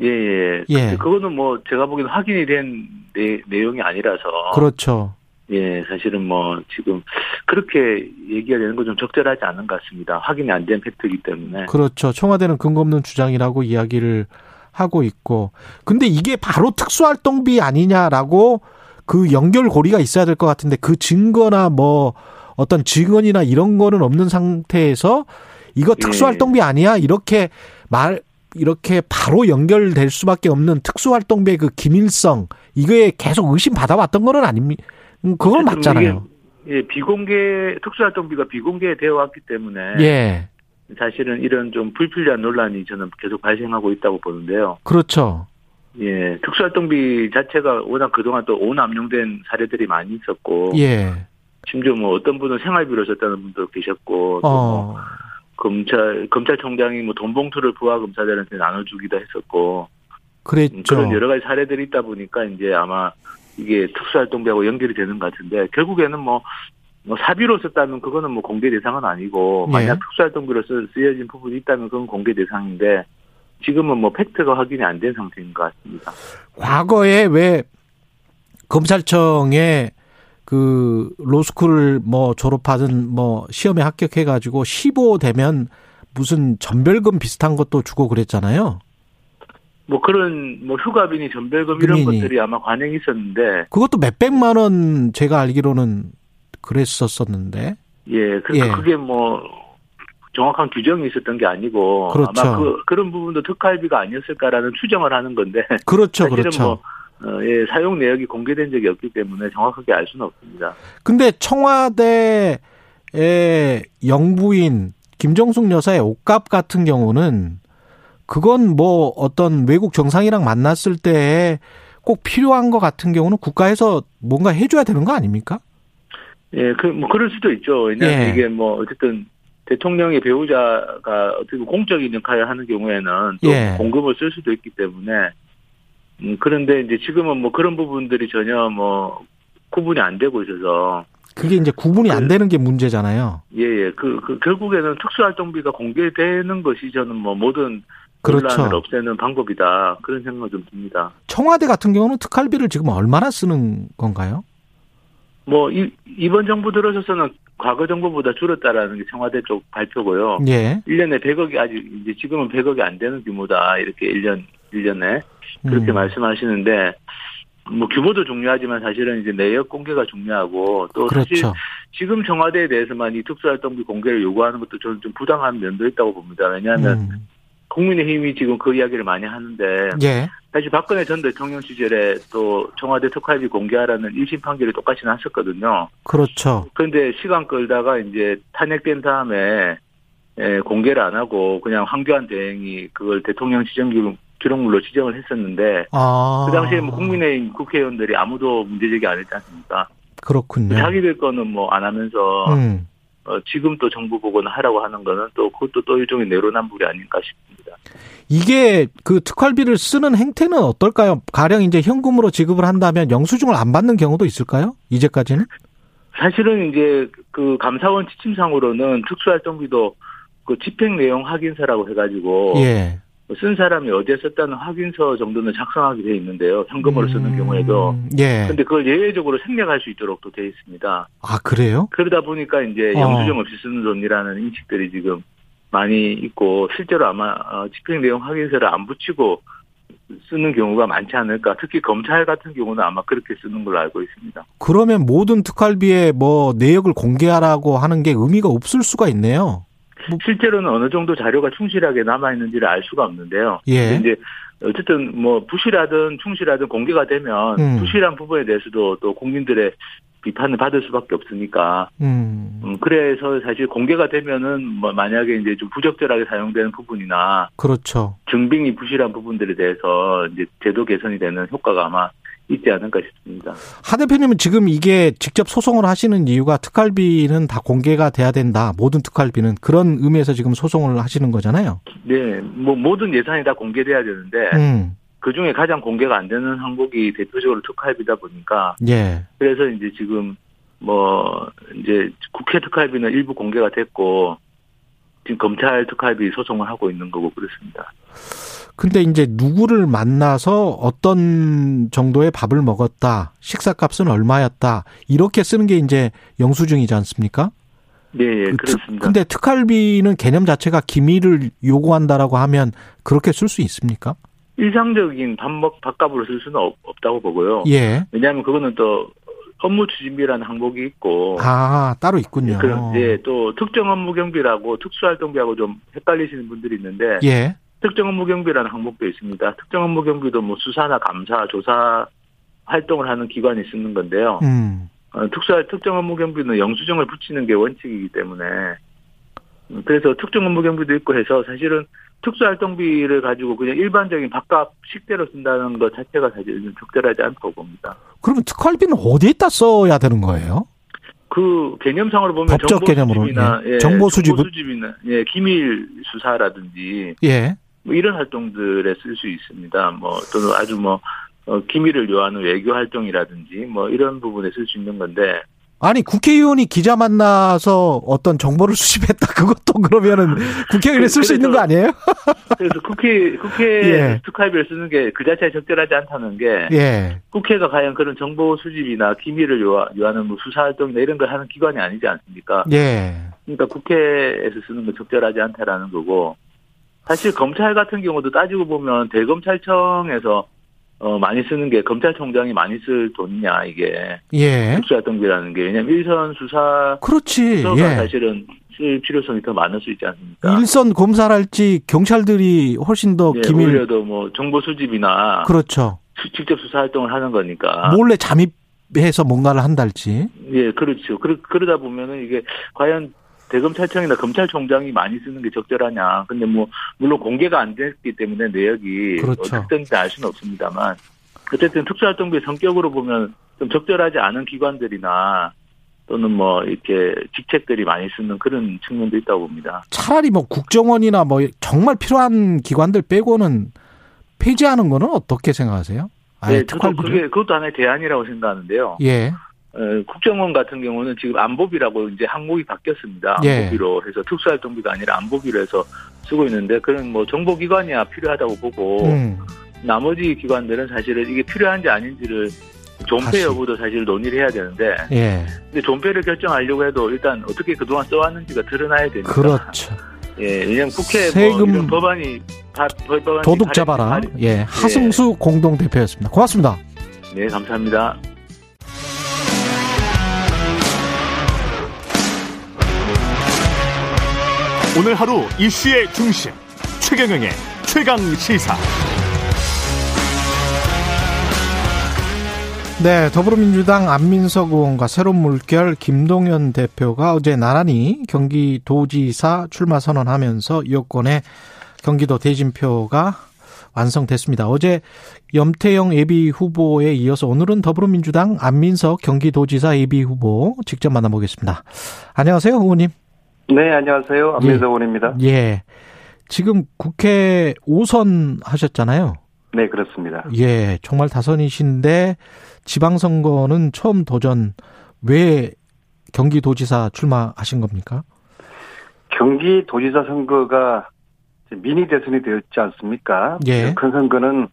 예, 예. 예. 그거는 뭐 제가 보기에는 확인이 된 내, 내용이 아니라서. 그렇죠. 예, 사실은 뭐 지금 그렇게 얘기가 되는 건 좀 적절하지 않은 것 같습니다. 확인이 안 된 팩트이기 때문에. 그렇죠. 청와대는 근거 없는 주장이라고 이야기를 하고 있고. 근데 이게 바로 특수활동비 아니냐라고 그 연결고리가 있어야 될 것 같은데 그 증거나 뭐 어떤 증언이나 이런 거는 없는 상태에서 이거 예. 특수활동비 아니야? 이렇게 말, 이렇게 바로 연결될 수밖에 없는 특수활동비의 그 기밀성, 이거에 계속 의심 받아왔던 거는 아닙니까? 그건 맞잖아요. 예, 비공개, 특수활동비가 비공개되어 왔기 때문에. 예. 사실은 이런 좀 불필요한 논란이 저는 계속 발생하고 있다고 보는데요. 그렇죠. 예, 특수활동비 자체가 워낙 그동안 또 오남용된 사례들이 많이 있었고. 예. 심지어 뭐 어떤 분은 생활비로 썼다는 분도 계셨고. 또 어. 뭐 검찰, 검찰총장이 뭐 돈봉투를 부하 검사들한테 나눠주기도 했었고. 음, 그랬죠. 그런 여러 가지 사례들이 있다 보니까 이제 아마 이게 특수활동비하고 연결이 되는 것 같은데 결국에는 뭐, 뭐 사비로 썼다면 그거는 뭐 공개 대상은 아니고 예. 만약 특수활동비로 쓰- 쓰여진 부분이 있다면 그건 공개 대상인데 지금은 뭐 팩트가 확인이 안 된 상태인 것 같습니다. 과거에 왜 검찰청에 그 로스쿨 뭐 졸업하든 뭐 시험에 합격해 가지고 15 되면 무슨 전별금 비슷한 것도 주고 그랬잖아요. 뭐 그런 뭐 휴가비니 전별금 이런 금이니. 것들이 아마 관행이 있었는데 그것도 몇 백만 원 제가 알기로는 그랬었었는데. 예, 그, 예. 그게 뭐 정확한 규정이 있었던 게 아니고 그렇죠. 아마 그, 그런 부분도 특활비가 아니었을까라는 추정을 하는 건데 그렇죠. 사실은 그렇죠. 뭐 어, 예, 사용 내역이 공개된 적이 없기 때문에 정확하게 알 수는 없습니다. 근데 청와대의 영부인 김정숙 여사의 옷값 같은 경우는 그건 뭐 어떤 외국 정상이랑 만났을 때꼭 필요한 것 같은 경우는 국가에서 뭔가 해줘야 되는 거 아닙니까? 예, 그, 뭐, 그럴 수도 있죠. 왜냐하면 예. 이게 뭐, 어쨌든, 대통령의 배우자가 어떻게 공적인 역할을 하는 경우에는 또 예. 공금을 쓸 수도 있기 때문에, 음, 그런데 이제 지금은 뭐 그런 부분들이 전혀 뭐, 구분이 안 되고 있어서, 그게 이제 구분이 안 그- 되는 게 문제잖아요. 예, 예, 그, 그, 결국에는 특수활동비가 공개되는 것이 저는 뭐, 모든 그렇죠. 논란을 없애는 방법이다. 그런 생각을 좀 듭니다. 청와대 같은 경우는 특활비를 지금 얼마나 쓰는 건가요? 뭐, 이, 이번 정부 들어서서는 과거 정부보다 줄었다라는 게 청와대 쪽 발표고요. 예. 1년에 100억이 아직 이제 지금은 100억이 안 되는 규모다. 이렇게 1년 1년에 그렇게 음. 말씀하시는데 뭐 규모도 중요하지만 사실은 이제 내역 공개가 중요하고 또 사실 그렇죠. 지금 청와대에 대해서만 이 특수활동비 공개를 요구하는 것도 저는 좀 부당한 면도 있다고 봅니다. 왜냐하면 음. 국민의힘이 지금 그 이야기를 많이 하는데 예. 사실 박근혜 전 대통령 시절에 또 청와대 특활비 공개하라는 1심 판결이 똑같이 났었거든요. 그렇죠. 그런데 시간 끌다가 이제 탄핵된 다음에 에, 공개를 안 하고 그냥 황교안 대행이 그걸 대통령 지정 기록- 기록물로 지정을 했었는데 아. 그 당시에 뭐 국민의힘 국회의원들이 아무도 문제제기 안 했지 않습니까? 그렇군요. 자기들 거는 뭐 안 하면서 음. 어, 지금 또 정부 보고는 하라고 하는 거는 또 그것도 또 일종의 내로남불이 아닐까 싶습니다. 이게 그 특활비를 쓰는 행태는 어떨까요? 가령 이제 현금으로 지급을 한다면 영수증을 안 받는 경우도 있을까요? 이제까지는? 사실은 이제 그 감사원 지침상으로는 특수활동비도 그 집행 내용 확인서라고 해가지고 예. 쓴 사람이 어디에 썼다는 확인서 정도는 작성하게 돼 있는데요. 현금으로 쓰는 경우에도. 음, 예. 근데 그걸 예외적으로 생략할 수 있도록 또 돼 있습니다. 아, 그래요? 그러다 보니까 이제 어. 영수증 없이 쓰는 돈이라는 인식들이 지금 많이 있고 실제로 아마 어, 집행 내용 확인서를 안 붙이고 쓰는 경우가 많지 않을까. 특히 검찰 같은 경우는 아마 그렇게 쓰는 걸로 알고 있습니다. 그러면 모든 특활비의 뭐 내역을 공개하라고 하는 게 의미가 없을 수가 있네요. 실제로는 어느 정도 자료가 충실하게 남아 있는지를 알 수가 없는데요. 예. 이제 어쨌든 뭐 부실하든 충실하든 공개가 되면 음. 부실한 부분에 대해서도 또 국민들의 비판을 받을 수밖에 없으니까 음, 음, 그래서 사실 공개가 되면은 뭐 만약에 이제 좀 부적절하게 사용되는 부분이나 그렇죠. 증빙이 부실한 부분들에 대해서 이제 제도 개선이 되는 효과가 아마 있지 않을까 싶습니다. 하 대표님은 지금 이게 직접 소송을 하시는 이유가 특활비는 다 공개가 돼야 된다. 모든 특활비는 그런 의미에서 지금 소송을 하시는 거잖아요. 네, 뭐 모든 예산이 다 공개돼야 되는데 음, 그 중에 가장 공개가 안 되는 항목이 대표적으로 특활비다 보니까 예. 그래서 이제 지금 뭐 이제 국회 특활비는 일부 공개가 됐고 지금 검찰 특활비 소송을 하고 있는 거고 그렇습니다. 근데 이제 누구를 만나서 어떤 정도의 밥을 먹었다, 식사값은 얼마였다, 이렇게 쓰는 게 이제 영수증이지 않습니까? 네, 예, 그 특- 그렇습니다. 근데 특활비는 개념 자체가 기밀을 요구한다라고 하면 그렇게 쓸 수 있습니까? 일상적인 밥먹 밥값으로 쓸 수는 없, 없다고 보고요. 예. 왜냐하면 그거는 또 업무 추진비라는 항목이 있고 아, 따로 있군요. 그런 이제 또 특정 업무 경비라고 특수활동비하고 좀 헷갈리시는 분들이 있는데 예. 특정 업무 경비라는 항목도 있습니다. 특정 업무 경비도 뭐 수사나 감사, 조사 활동을 하는 기관이 쓰는 건데요. 음. 어, 특수 특정 업무 경비는 영수증을 붙이는 게 원칙이기 때문에 음, 그래서 특정 업무 경비도 있고 해서 사실은 특수활동비를 가지고 그냥 일반적인 밥값 식대로 쓴다는 것 자체가 사실 좀 적절하지 않다고 봅니다. 그러면 특활비는 어디에다 써야 되는 거예요? 그 개념상으로 보면 법적 정보 개념으로, 수집이나 예. 정보 수집은? 정보 수집이나 예, 기밀 수사라든지 예. 뭐 이런 활동들에 쓸 수 있습니다. 뭐 또는 아주 뭐 어, 기밀을 요하는 외교 활동이라든지 뭐 이런 부분에 쓸 수 있는 건데 아니 국회의원이 기자 만나서 어떤 정보를 수집했다 그것도 그러면은 국회의원이 쓸수 있는 거 아니에요? 그래서 국회 국회 예. 특활비를 쓰는 게 그 자체에 적절하지 않다는 게 예. 국회가 과연 그런 정보 수집이나 기밀을 요하, 요하는 뭐 수사 활동이나 이런 걸 하는 기관이 아니지 않습니까? 예. 그러니까 국회에서 쓰는 건 적절하지 않다라는 거고 사실 검찰 같은 경우도 따지고 보면 대검찰청에서 어 많이 쓰는 게 검찰총장이 많이 쓸 돈이냐 이게 예. 특수활동비라는 게 왜냐면 일선 수사 그렇지. 수사가 예. 사실은 쓸 필요성이 더 많을 수 있지 않습니까? 일선 검사랄지 경찰들이 훨씬 더 예, 기밀 오히려도 뭐 정보 수집이나 그렇죠. 수- 직접 수사 활동을 하는 거니까. 몰래 잠입해서 뭔가를 한달지. 예, 그렇죠. 그러, 그러다 보면은 이게 과연 대검찰청이나 검찰총장이 많이 쓰는 게 적절하냐. 근데 뭐, 물론 공개가 안 됐기 때문에 내역이 그렇죠. 어떻게 된지 알 수는 없습니다만. 어쨌든 특수활동비 성격으로 보면 좀 적절하지 않은 기관들이나 또는 뭐, 이렇게 직책들이 많이 쓰는 그런 측면도 있다고 봅니다. 차라리 뭐 국정원이나 뭐 정말 필요한 기관들 빼고는 폐지하는 거는 어떻게 생각하세요? 아예 네, 저도 특활비를? 그게, 그것도 하나의 대안이라고 생각하는데요. 예. 어, 국정원 같은 경우는 지금 안보비라고 이제 항목이 바뀌었습니다. 예. 안보비로 해서 특수활동비가 아니라 안보비로 해서 쓰고 있는데 그런 뭐 정보기관이야 필요하다고 보고 음. 나머지 기관들은 사실은 이게 필요한지 아닌지를 존폐. 여부도 사실 논의를 해야 되는데 예. 근데 존폐를 결정하려고 해도 일단 어떻게 그동안 써왔는지가 드러나야 되니까 그렇죠. 예, 왜냐면 국회 세금 뭐 이런 법안이 바, 법안이 도둑 잡아라. 발의- 예. 하승수 공동 대표였습니다. 고맙습니다. 네, 감사합니다. 오늘 하루 이슈의 중심 최경영의 최강 시사. 네, 더불어민주당 안민석 의원과 새로운 물결 김동연 대표가 어제 나란히 경기도지사 출마 선언하면서 여권의 경기도 대진표가 완성됐습니다. 어제 염태영 예비 후보에 이어서 오늘은 더불어민주당 안민석 경기도지사 예비 후보 직접 만나보겠습니다. 안녕하세요, 의원님. 네, 안녕하세요. 안민석 의원입니다. 예. 지금 국회 5선 하셨잖아요. 네, 그렇습니다. 예, 정말 다선이신데 지방선거는 처음 도전 왜 경기도지사 출마하신 겁니까? 경기도지사 선거가 미니 대선이 되었지 않습니까? 예. 큰 선거는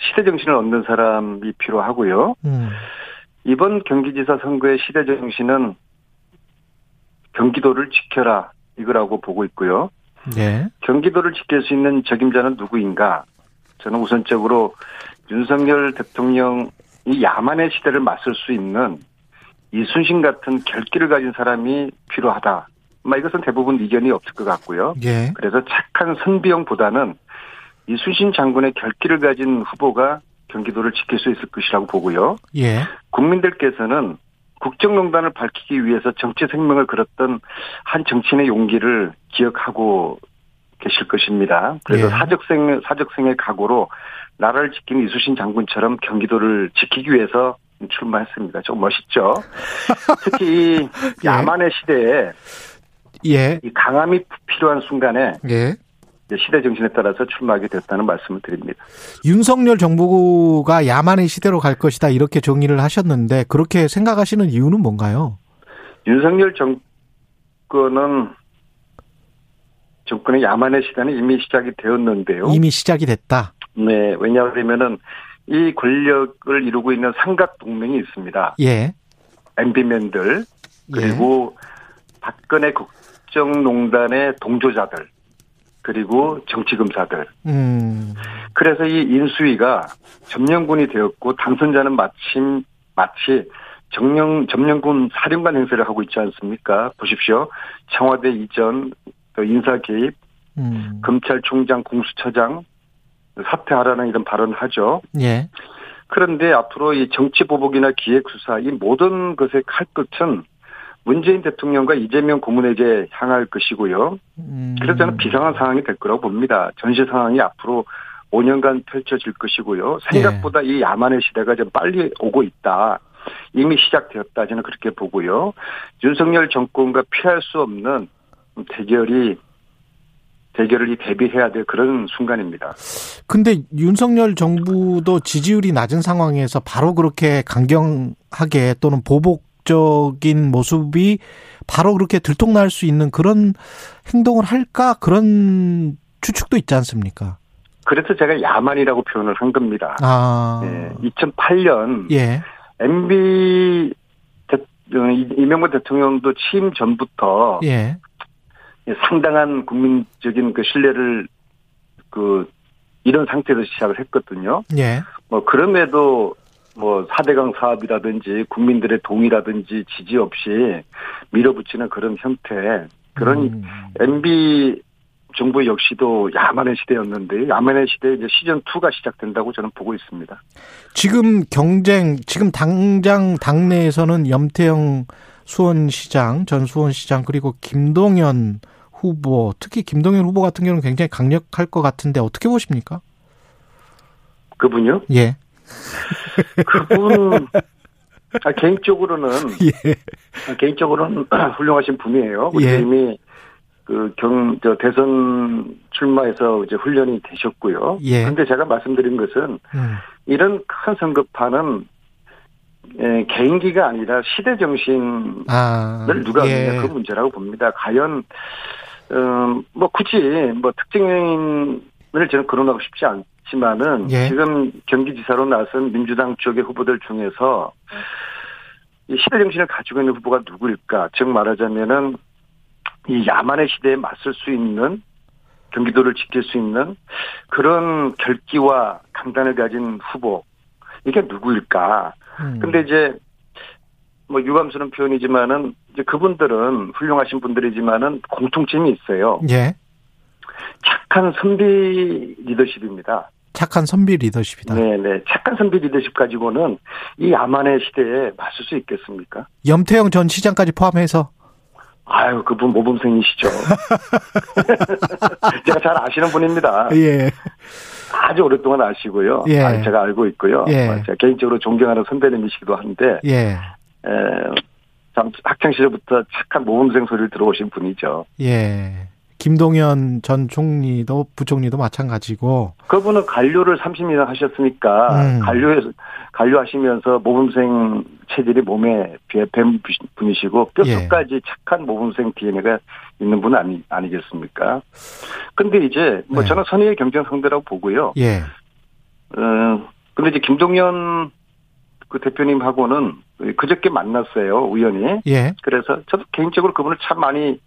시대 정신을 얻는 사람이 필요하고요. 음. 이번 경기지사 선거의 시대 정신은 경기도를 지켜라 이거라고 보고 있고요. 예. 경기도를 지킬 수 있는 적임자는 누구인가? 저는 우선적으로 윤석열 대통령이 야만의 시대를 맞설 수 있는 이순신 같은 결기를 가진 사람이 필요하다. 뭐 이것은 대부분 이견이 없을 것 같고요. 예. 그래서 착한 선비용보다는 이순신 장군의 결기를 가진 후보가 경기도를 지킬 수 있을 것이라고 보고요. 예. 국민들께서는 국정농단을 밝히기 위해서 정치 생명을 걸었던 한 정치인의 용기를 기억하고 계실 것입니다. 그래서 예. 사적생 사적생의 각오로 나라를 지킨 이수신 장군처럼 경기도를 지키기 위해서 출마했습니다. 좀 멋있죠. 특히 이 예. 야만의 시대에 예. 이 강함이 필요한 순간에 예. 시대 정신에 따라서 출마하게 됐다는 말씀을 드립니다. 윤석열 정부가 야만의 시대로 갈 것이다 이렇게 정의를 하셨는데 그렇게 생각하시는 이유는 뭔가요? 윤석열 정권은 정권의 야만의 시대는 이미 시작이 되었는데요. 이미 시작이 됐다. 네, 왜냐하면은 이 권력을 이루고 있는 삼각 동맹이 있습니다. 예. MB맨들 그리고 박근혜 국정농단의 동조자들 그리고 정치금사들. 음. 그래서 이 인수위가 점령군이 되었고 당선자는 마침 마치 정령 점령군 사령관 행세를 하고 있지 않습니까? 보십시오. 청와대 이전 또 인사 개입, 음. 검찰총장, 공수처장 사퇴하라는 이런 발언을 하죠. 예. 그런데 앞으로 이 정치 보복이나 기획 수사 이 모든 것의 칼끝은 문재인 대통령과 이재명 고문에게 향할 것이고요. 음. 그래서 저는 비상한 상황이 될 거라고 봅니다. 전시 상황이 앞으로 5년간 펼쳐질 것이고요. 생각보다 이 야만의 시대가 좀 빨리 오고 있다. 이미 시작되었다. 저는 그렇게 보고요. 윤석열 정권과 피할 수 없는 대결이 대결을 이 대비해야 될 그런 순간입니다. 근데 윤석열 정부도 지지율이 낮은 상황에서 바로 그렇게 강경하게 또는 보복 적인 모습이 바로 그렇게 들통날 수 있는 그런 행동을 할까 그런 추측도 있지 않습니까? 그래서 제가 야만이라고 표현을 한 겁니다. 아. 예, 2008년 예. MB 대, 어, 이- 이명박 대통령도 취임 전부터 예. 상당한 국민적인 그 신뢰를 그 이런 상태에서 시작을 했거든요. 예. 뭐 그럼에도 뭐 4대강 사업이라든지 국민들의 동의라든지 지지 없이 밀어붙이는 그런 형태 그런 음. MB 정부 역시도 야만의 시대였는데 야만의 시대 이제 시즌 2가 시작된다고 저는 보고 있습니다. 지금 경쟁, 지금 당장 당내에서는 염태영 수원시장, 전 수원시장, 그리고 김동연 후보, 특히 김동연 후보 같은 경우는 굉장히 강력할 것 같은데 어떻게 보십니까? 그분요? 예. 그분 아, 개인적으로는 예. 아, 개인적으로는 훌륭하신 분이에요. 그리고 예. 이미 그 경, 저 대선 출마해서 이제 훈련이 되셨고요. 예. 그런데 제가 말씀드린 것은 음. 이런 큰 선거판은 예, 개인기가 아니라 시대 정신을 아. 누가 예. 그 문제라고 봅니다. 과연 음, 뭐 굳이 뭐 특정인 을 저는 거론하고 싶지 않지만은 예. 지금 경기지사로 나선 민주당 쪽의 후보들 중에서 이 시대 정신을 가지고 있는 후보가 누구일까? 즉 말하자면은 이 야만의 시대에 맞설 수 있는 경기도를 지킬 수 있는 그런 결기와 강단을 가진 후보 이게 누구일까? 음. 근데 이제 뭐 유감스러운 표현이지만은 이제 그분들은 훌륭하신 분들이지만은 공통점이 있어요. 예. 착한 선비 리더십입니다. 착한 선비 리더십이다. 네네. 착한 선비 리더십 가지고는 이 야만의 시대에 맞설 수 있겠습니까? 염태영 전 시장까지 포함해서 아유, 그분 모범생이시죠. 제가 잘 아시는 분입니다. 예. 아주 오랫동안 아시고요. 예. 아, 제가 알고 있고요. 예. 아, 제가 개인적으로 존경하는 선배님이시기도 한데, 예. 에, 참 학창 시절부터 착한 모범생 소리를 들어오신 분이죠. 예. 김동연 전 총리도 부총리도 마찬가지고 그분은 관료를 30년 하셨으니까 음. 관료에서 관료하시면서 모범생 체질이 몸에 밴 분이시고 뼛속까지 착한 모범생 DNA가 있는 분은 아니 아니겠습니까? 근데 이제 뭐 네. 저는 선의의 경쟁 상대라고 보고요. 예. 어 근데 이제 김동연 그 대표님하고는 그저께 만났어요 우연히. 예. 그래서 저도 개인적으로 그분을 참 많이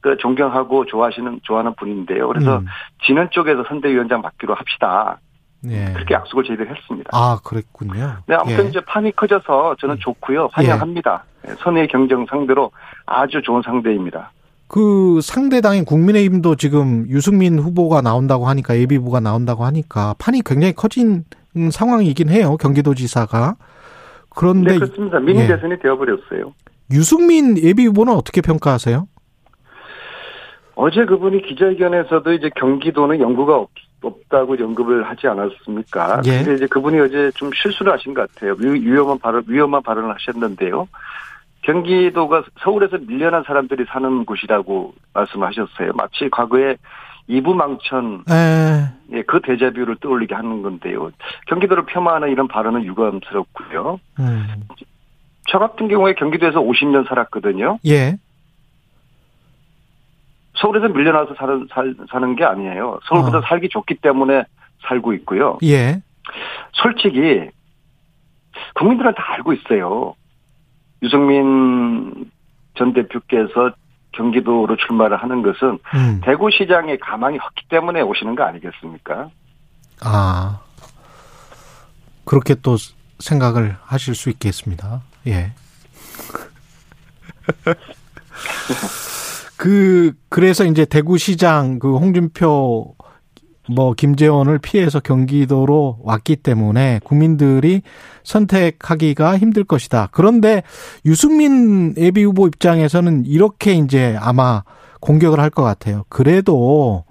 그 존경하고 좋아하시는 좋아하는 분인데요. 그래서 음. 지는 쪽에서 선대위원장 맡기로 합시다. 예. 그렇게 약속을 저희들이 했습니다. 아, 그랬군요. 네, 아무튼 예. 이제 판이 커져서 저는 좋고요. 환영합니다. 네, 선의 경쟁 상대로 아주 좋은 상대입니다. 그 상대당인 국민의힘도 지금 유승민 후보가 나온다고 하니까 예비후보가 나온다고 하니까 판이 굉장히 커진 상황이긴 해요. 경기도지사가. 그런데 네, 그렇습니다. 미니 예. 대선이 되어버렸어요. 유승민 예비후보는 어떻게 평가하세요? 어제 그분이 기자회견에서도 이제 경기도는 연구가 없, 없다고 언급을 하지 않았습니까? 예. 근데 이제 그분이 어제 좀 실수를 하신 것 같아요. 위, 위험한 발언, 위험한 발언을 하셨는데요. 경기도가 서울에서 밀려난 사람들이 사는 곳이라고 말씀하셨어요. 마치 과거에 이부망천 에, 예, 그 대자뷰를 떠올리게 하는 건데요. 경기도를 폄하하는 이런 발언은 유감스럽고요. 음, 저 같은 경우에 경기도에서 50년 살았거든요. 예, 서울에서 밀려나서 사는, 살, 사는 게 아니에요. 서울보다 어. 살기 좋기 때문에 살고 있고요. 예, 솔직히 국민들은 다 알고 있어요. 유승민 전 대표께서 경기도로 출마를 하는 것은 음, 대구시장의 가망이 텄기 때문에 오시는 거 아니겠습니까? 아, 그렇게 또 생각을 하실 수 있겠습니다. 예. 그, 그래서 이제 대구시장 그 홍준표 뭐 김재원을 피해서 경기도로 왔기 때문에 국민들이 선택하기가 힘들 것이다. 그런데 유승민 예비 후보 입장에서는 이렇게 이제 아마 공격을 할 것 같아요. 그래도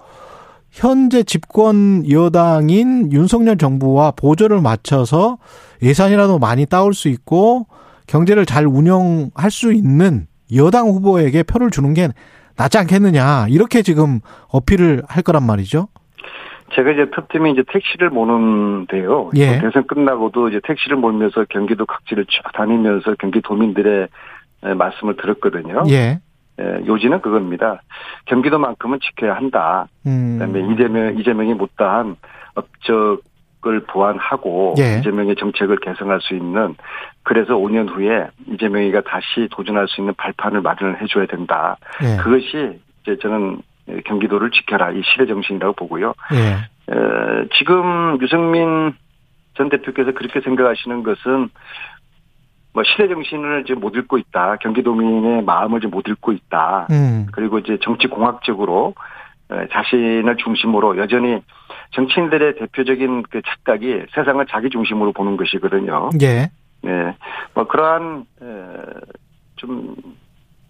현재 집권 여당인 윤석열 정부와 보조를 맞춰서 예산이라도 많이 따올 수 있고 경제를 잘 운영할 수 있는 여당 후보에게 표를 주는 게 낫지 않겠느냐 이렇게 지금 어필을 할 거란 말이죠. 제가 이제 특팀이 이제 택시를 모는데요. 예. 대선 끝나고도 이제 택시를 몰면서 경기도 각지를 쭉 다니면서 경기도민들의 에, 말씀을 들었거든요. 예. 에, 요지는 그겁니다. 경기도만큼은 지켜야 한다. 음. 그다음에 이재명 이재명이 못다한 업적 을 보완하고 예. 이재명의 정책을 개선할 수 있는 그래서 5년 후에 이재명이가 다시 도전할 수 있는 발판을 마련을 해줘야 된다. 예. 그것이 이제 저는 경기도를 지켜라 이 시대 정신이라고 보고요. 예. 에, 지금 유승민 전 대표께서 그렇게 생각하시는 것은 뭐 시대 정신을 이제 못 읽고 있다. 경기도민의 마음을 이제 못 읽고 있다. 음. 그리고 이제 정치 공학적으로 에, 자신을 중심으로 여전히 정치인들의 대표적인 그 착각이 세상을 자기 중심으로 보는 것이거든요. 예. 네, 뭐 그러한 에, 좀,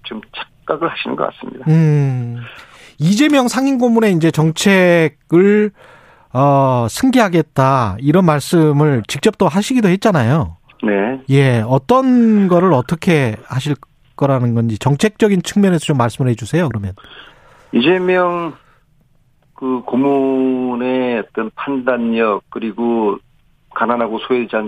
좀 착각을 하시는 것 같습니다. 음. 이재명 상임고문의 이제 정책을 어, 승계하겠다 이런 말씀을 직접 또 하시기도 했잖아요. 네, 예, 어떤 거를 어떻게 하실 거라는 건지 정책적인 측면에서 좀 말씀을 해주세요. 그러면 이재명 그 고문의 어떤 판단력 그리고 가난하고 소외자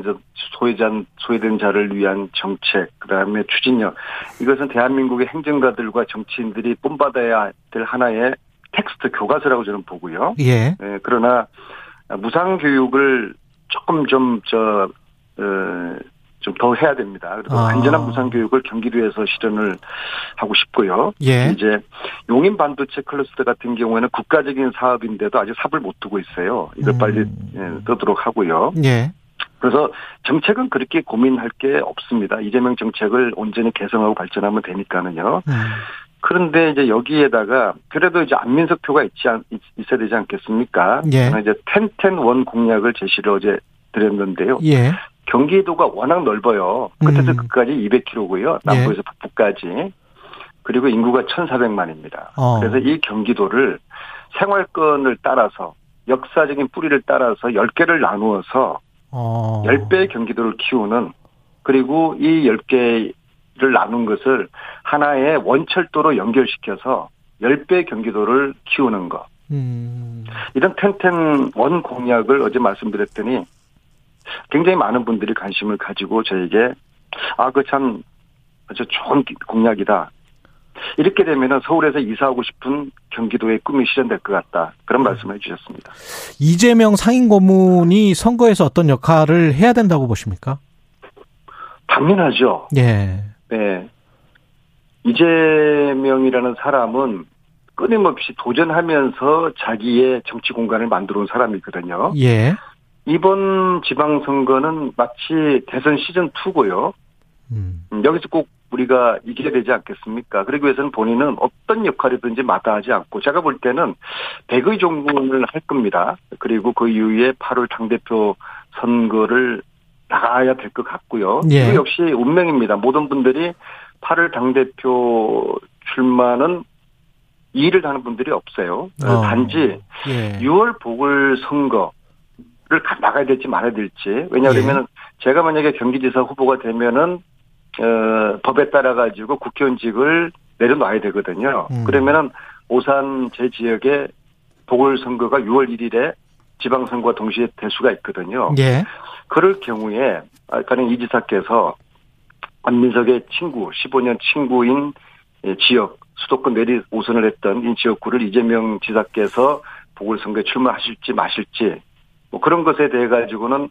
소외자 소외된 자를 위한 정책 그다음에 추진력 이것은 대한민국의 행정가들과 정치인들이 본받아야 될 하나의 텍스트 교과서라고 저는 보고요. 예, 예, 그러나 무상 교육을 조금 좀저 어, 좀 더 해야 됩니다. 그리고 아. 안전한 무상 교육을 경기도에서 실현을 하고 싶고요. 예, 이제 용인 반도체 클러스터 같은 경우에는 국가적인 사업인데도 아직 삽을 못 두고 있어요. 이걸 음. 빨리 예, 뜨도록 하고요. 예, 그래서 정책은 그렇게 고민할 게 없습니다. 이재명 정책을 온전히 개성하고 발전하면 되니까는요. 음, 그런데 이제 여기에다가 그래도 이제 안민석 표가 있지 않, 있, 어야 되지 않겠습니까? 예. 저는 이제 텐텐원 공약을 제시를 어제 드렸는데요. 예, 경기도가 워낙 넓어요. 끝에서 음. 끝까지 200km고요. 남부에서 북부까지. 그리고 인구가 1,400만입니다. 어. 그래서 이 경기도를 생활권을 따라서 역사적인 뿌리를 따라서 10개를 나누어서 어, 10배의 경기도를 키우는 그리고 이 10개를 나눈 것을 하나의 원철도로 연결시켜서 10배 경기도를 키우는 것. 음. 이런 텐텐 원 공약을 어제 말씀드렸더니 굉장히 많은 분들이 관심을 가지고 저에게 아, 그 참 아주 좋은 공약이다. 이렇게 되면 서울에서 이사하고 싶은 경기도의 꿈이 실현될 것 같다. 그런 말씀을 해주셨습니다. 이재명 상임고문이 선거에서 어떤 역할을 해야 된다고 보십니까? 당연하죠. 예. 네. 이재명이라는 사람은 끊임없이 도전하면서 자기의 정치 공간을 만들어 온 사람이거든요. 예. 이번 지방선거는 마치 대선 시즌2고요. 음. 여기서 꼭 우리가 이겨야 되지 않겠습니까? 그러기 위해서는 본인은 어떤 역할이든지 마다하지 않고 제가 볼 때는 백의 종군을 할 겁니다. 그리고 그 이후에 8월 당대표 선거를 나가야 될 것 같고요. 예. 그 역시 운명입니다. 모든 분들이 8월 당대표 출마는 이의를 하는 분들이 없어요. 어. 단지 예. 6월 보궐선거 나가야 될지 말아야 될지. 왜냐하면 제가 만약에 경기지사 후보가 되면은 어, 법에 따라 가지고 국회의원직을 내려놔야 되거든요. 음. 그러면은 오산 제 지역에 보궐선거가 6월 1일에 지방선거와 동시에 될 수가 있거든요. 예. 그럴 경우에 아까는 이 지사께서 안민석의 친구, 15년 친구인 예, 지역 수도권 내리 오선을 했던 이 지역구를 이재명 지사께서 보궐선거에 출마하실지 마실지 뭐 그런 것에 대해 가지고는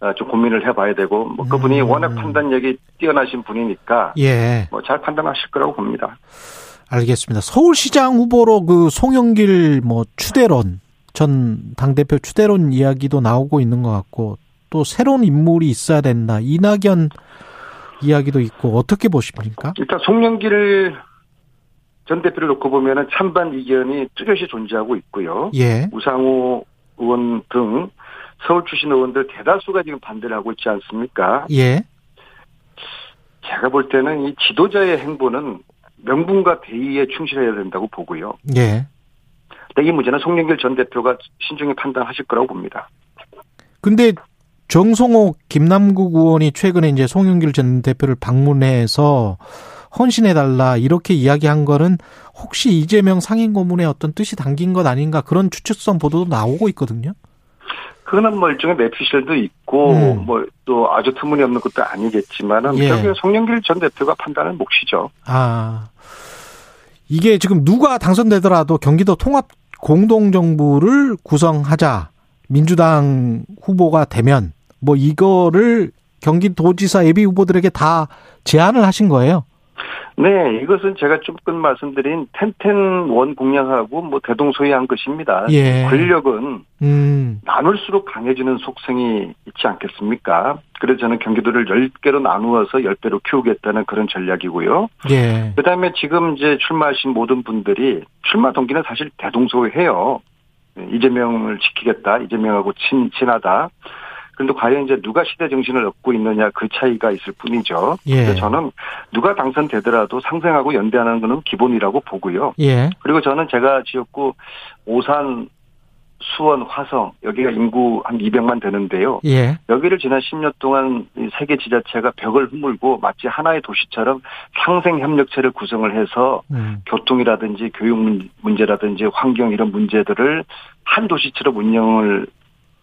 아, 좀 고민을 해봐야 되고 뭐 그분이 음. 워낙 판단력이 뛰어나신 분이니까 예. 뭐 잘 판단하실 거라고 봅니다. 알겠습니다. 서울시장 후보로 그 송영길 뭐 추대론 전 당대표 추대론 이야기도 나오고 있는 것 같고 또 새로운 인물이 있어야 된다. 이낙연 이야기도 있고 어떻게 보십니까? 일단 송영길 전 대표를 놓고 보면은 찬반 이견이 뚜렷이 존재하고 있고요. 예. 우상호 의원 등 서울 출신 의원들 대다수가 지금 반대를 하고 있지 않습니까? 예. 제가 볼 때는 이 지도자의 행보는 명분과 대의에 충실해야 된다고 보고요. 예. 근데 이 문제는 송영길 전 대표가 신중히 판단하실 거라고 봅니다. 근데 정성호 김남국 의원이 최근에 이제 송영길 전 대표를 방문해서 헌신해달라 이렇게 이야기한 거는 혹시 이재명 상임 고문의 어떤 뜻이 담긴 것 아닌가 그런 추측성 보도도 나오고 있거든요. 그거는 뭐 일종의 매피셜도 있고 음. 뭐또 아주 터무니없는 것도 아니겠지만은 예. 결국에 송영길 전 대표가 판단을 몫이죠. 아, 이게 지금 누가 당선되더라도 경기도 통합 공동정부를 구성하자. 민주당 후보가 되면 뭐 이거를 경기도지사 예비 후보들에게 다 제안을 하신 거예요. 네, 이것은 제가 조금 말씀드린 텐텐원 공약하고 뭐 대동소이한 것입니다. 예. 권력은 음, 나눌수록 강해지는 속성이 있지 않겠습니까? 그래서 저는 경기도를 10개로 나누어서 10배로 키우겠다는 그런 전략이고요. 예. 그 다음에 지금 이제 출마하신 모든 분들이 출마 동기는 사실 대동소이해요. 네, 이재명을 지키겠다, 이재명하고 친, 친하다. 그런데 과연 이제 누가 시대 정신을 얻고 있느냐 그 차이가 있을 뿐이죠. 예. 그래서 저는 누가 당선되더라도 상생하고 연대하는 것은 기본이라고 보고요. 예. 그리고 저는 제가 지역구 오산, 수원, 화성 여기가 인구 한 200만 되는데요. 예. 여기를 지난 10년 동안 이 세계 지자체가 벽을 허물고 마치 하나의 도시처럼 상생 협력체를 구성을 해서 음. 교통이라든지 교육 문- 문제라든지 환경 이런 문제들을 한 도시처럼 운영을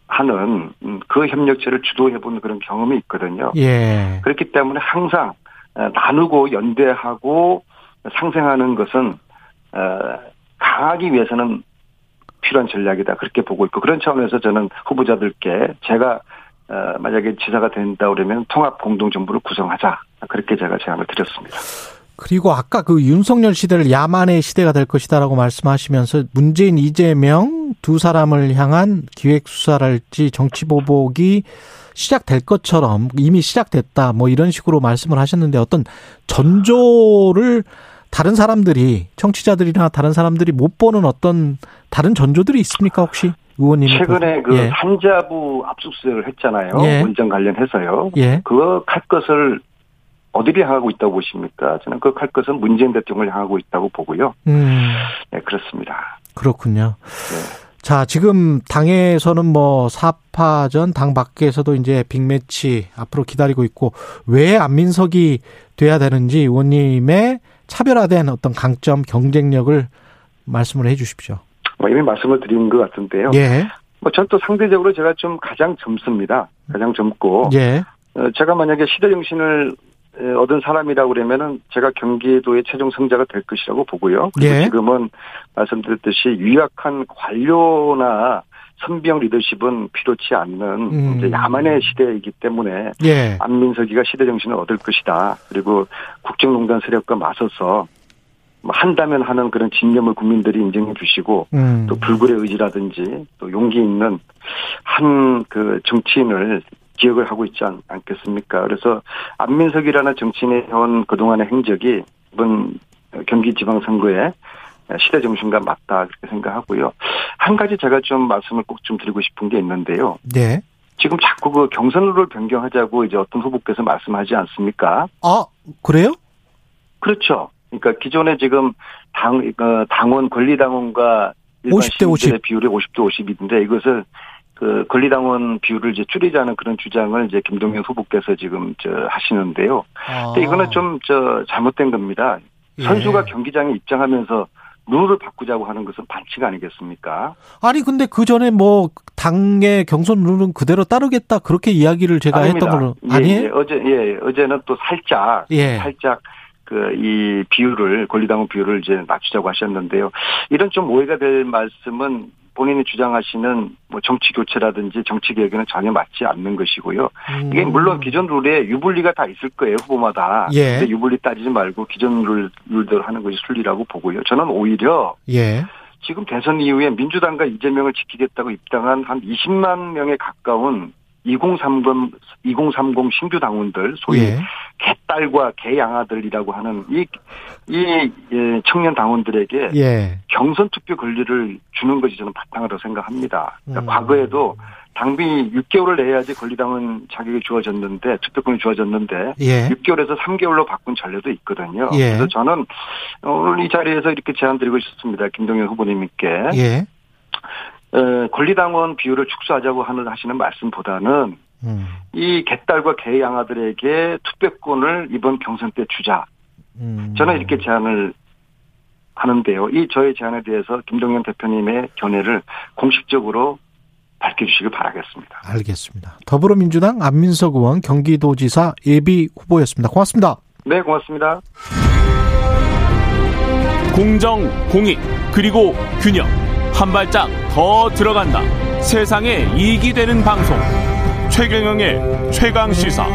하는 음, 그 협력체를 주도해보는 그런 경험이 있거든요. 예. 그렇기 때문에 항상 어, 나누고 연대하고 상생하는 것은 어, 강하기 위해서는 필요한 전략이다 그렇게 보고 있고 그런 차원에서 저는 후보자들께 제가 어, 만약에 지사가 된다 그러면 통합 공동 정부를 구성하자 그렇게 제가 제안을 드렸습니다. 그리고 아까 그 윤석열 시대를 야만의 시대가 될 것이다라고 말씀하시면서 문재인 이재명 두 사람을 향한 기획 수사랄지 정치 보복이 시작될 것처럼 이미 시작됐다 뭐 이런 식으로 말씀을 하셨는데 어떤 전조를 다른 사람들이 청취자들이나 다른 사람들이 못 보는 어떤 다른 전조들이 있습니까 혹시 의원님 최근에 그 예. 산자부 압수수색을 했잖아요. 예. 원전 관련해서요. 예. 그거 칼 것을 어디를 향하고 있다고 보십니까? 저는 그칼 것은 문재인 대통령을 향하고 있다고 보고요. 음. 네, 그렇습니다. 그렇군요. 네. 자, 지금 당에서는 뭐 사파전, 당 밖에서도 이제 빅매치 앞으로 기다리고 있고 왜 안민석이 돼야 되는지 의원님의 차별화된 어떤 강점, 경쟁력을 말씀을 해 주십시오. 뭐 이미 말씀을 드린 것 같은데요. 예. 뭐 전 또 상대적으로 제가 좀 가장 젊습니다. 가장 젊고 예. 어, 제가 만약에 시대 정신을 에, 얻은 사람이라고 그러면은 제가 경기도의 최종 승자가 될 것이라고 보고요. 그리고 예. 지금은 말씀드렸듯이 유약한 관료나 선비형 리더십은 필요치 않는 음. 이제 야만의 시대이기 때문에 예. 안민석이가 시대 정신을 얻을 것이다. 그리고 국정농단 세력과 맞서서 뭐 한다면 하는 그런 진념을 국민들이 인정해 주시고 음. 또 불굴의 의지라든지 또 용기 있는 한 그 정치인을 기억을 하고 있지 않, 않겠습니까? 그래서 안민석이라는 정치인의 해온 그동안의 행적이 이번 경기지방선거에 시대 정신과 맞다 그렇게 생각하고요. 한 가지 제가 좀 말씀을 꼭 좀 드리고 싶은 게 있는데요. 네. 지금 자꾸 그 경선룰을 변경하자고 이제 어떤 후보께서 말씀하지 않습니까? 아, 그래요? 그렇죠. 그러니까 기존에 지금 당, 어, 당원, 권리당원과 일반 50대 50. 시민들의 비율이 50대 50인데 이것을 그 권리당원 비율을 이제 줄이자는 그런 주장을 이제 김동연 후보께서 지금 저 하시는데요. 아. 근데 이거는 좀 저 잘못된 겁니다. 예. 선수가 경기장에 입장하면서 룰을 바꾸자고 하는 것은 반칙 아니겠습니까? 아니 근데 그 전에 뭐 당의 경선 룰은 그대로 따르겠다 그렇게 이야기를 제가 아닙니다. 했던 걸로 예, 아니에요? 예, 어제 예 어제는 또 살짝 예. 살짝 그 이 비율을 권리당원 비율을 이제 낮추자고 하셨는데요. 이런 좀 오해가 될 말씀은 본인이 주장하시는 뭐 정치 교체라든지 정치 개혁에는 전혀 맞지 않는 것이고요. 이게 음. 물론 기존 룰에 유불리가 다 있을 거예요 후보마다. 예. 근데 유불리 따지지 말고 기존 룰 룰대로 하는 것이 순리라고 보고요. 저는 오히려 예. 지금 대선 이후에 민주당과 이재명을 지키겠다고 입당한 한 20만 명에 가까운 2030, 2030 신규 당원들, 소위 예. 개딸과 개양아들이라고 하는 이, 이 예, 청년 당원들에게 예. 경선 투표 권리를 주는 것이 저는 바탕이라고 생각합니다. 그러니까 음. 과거에도 당비 6개월을 내야지 권리당원 자격이 주어졌는데 투표권이 주어졌는데 예. 6개월에서 3개월로 바꾼 전례도 있거든요. 예. 그래서 저는 오늘 이 자리에서 이렇게 제안드리고 싶습니다. 김동연 후보님께 예. 에, 권리당원 비율을 축소하자고 하는 하시는 말씀보다는 음. 이 개딸과 개 양아들에게 투표권을 이번 경선 때 주자. 음. 저는 이렇게 제안을 하는데요. 이 저의 제안에 대해서 김동연 대표님의 견해를 공식적으로 밝혀주시길 바라겠습니다. 알겠습니다. 더불어민주당 안민석 의원 경기도지사 예비 후보였습니다. 고맙습니다. 네, 고맙습니다. 공정, 공익, 그리고 균형. 한 발짝 더 들어간다. 세상에 이익이 되는 방송. 최경영의 최강 시사.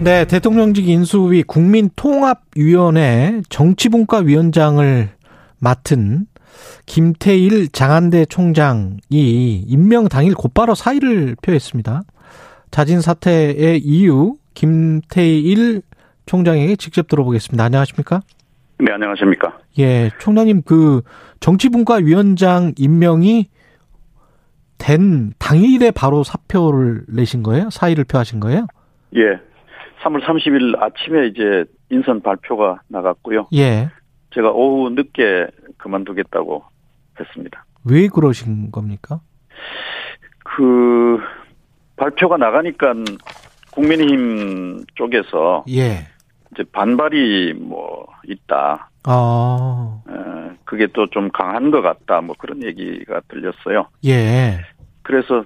네, 대통령직 인수위 국민통합위원회 정치분과위원장을 맡은 김태일 장한대 총장이 임명 당일 곧바로 사의를 표했습니다. 자진 사퇴의 이유 김태일 총장에게 직접 들어보겠습니다. 안녕하십니까? 네, 안녕하십니까. 예, 총장님 그 정치분과위원장 임명이 된 당일에 바로 사표를 내신 거예요? 사의를 표하신 거예요? 예. 3월 30일 아침에 이제 인선 발표가 나갔고요. 예. 제가 오후 늦게 그만두겠다고 했습니다. 왜 그러신 겁니까? 그 발표가 나가니까 국민의힘 쪽에서 예. 이제 반발이 뭐 있다. 아, 에, 그게 또 좀 강한 것 같다. 뭐 그런 얘기가 들렸어요. 예. 그래서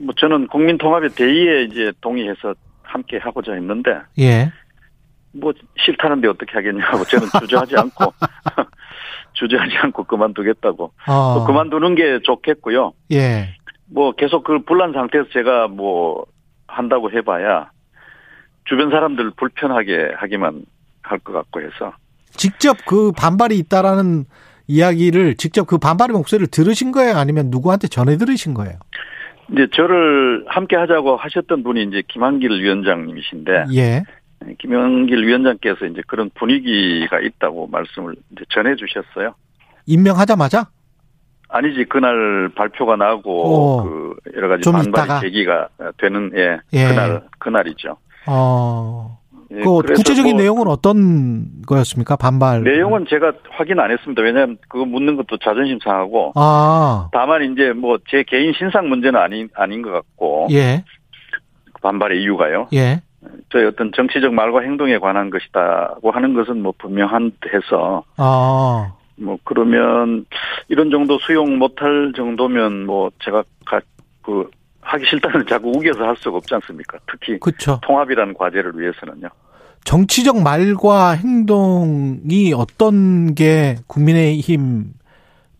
뭐 저는 국민통합의 대의에 이제 동의해서 함께 하고자 했는데 예. 뭐 싫다는데 어떻게 하겠냐고 저는 주저하지 않고 주저하지 않고 그만두겠다고 아, 또 그만두는 게 좋겠고요. 예. 뭐 계속 그 불난 상태에서 제가 뭐 한다고 해봐야 주변 사람들 불편하게 하기만 할 것 같고 해서 직접 그 반발이 있다라는 이야기를 직접 그 반발의 목소리를 들으신 거예요? 아니면 누구한테 전해 들으신 거예요? 이제 저를 함께 하자고 하셨던 분이 이제 김한길 위원장님이신데 예. 김한길 위원장께서 이제 그런 분위기가 있다고 말씀을 이제 전해 주셨어요. 임명하자마자? 아니지 그날 발표가 나고 어, 그 여러 가지 있다가? 제기가 되는 예, 예. 그날 그날이죠. 어. 예, 그 구체적인 뭐 내용은 어떤 거였습니까? 반발. 내용은 제가 확인 안 했습니다. 왜냐하면 그거 묻는 것도 자존심 상하고 아, 다만 이제 뭐 제 개인 신상 문제는 아닌 아닌 것 같고 예. 반발의 이유가요. 예. 저의 어떤 정치적 말과 행동에 관한 것이다고 하는 것은 뭐 분명한 해서 아, 뭐 그러면 이런 정도 수용 못할 정도면 뭐 제가 가, 그 하기 싫다는 자꾸 우겨서 할 수가 없지 않습니까? 특히 그렇죠. 통합이라는 과제를 위해서는요. 정치적 말과 행동이 어떤 게 국민의힘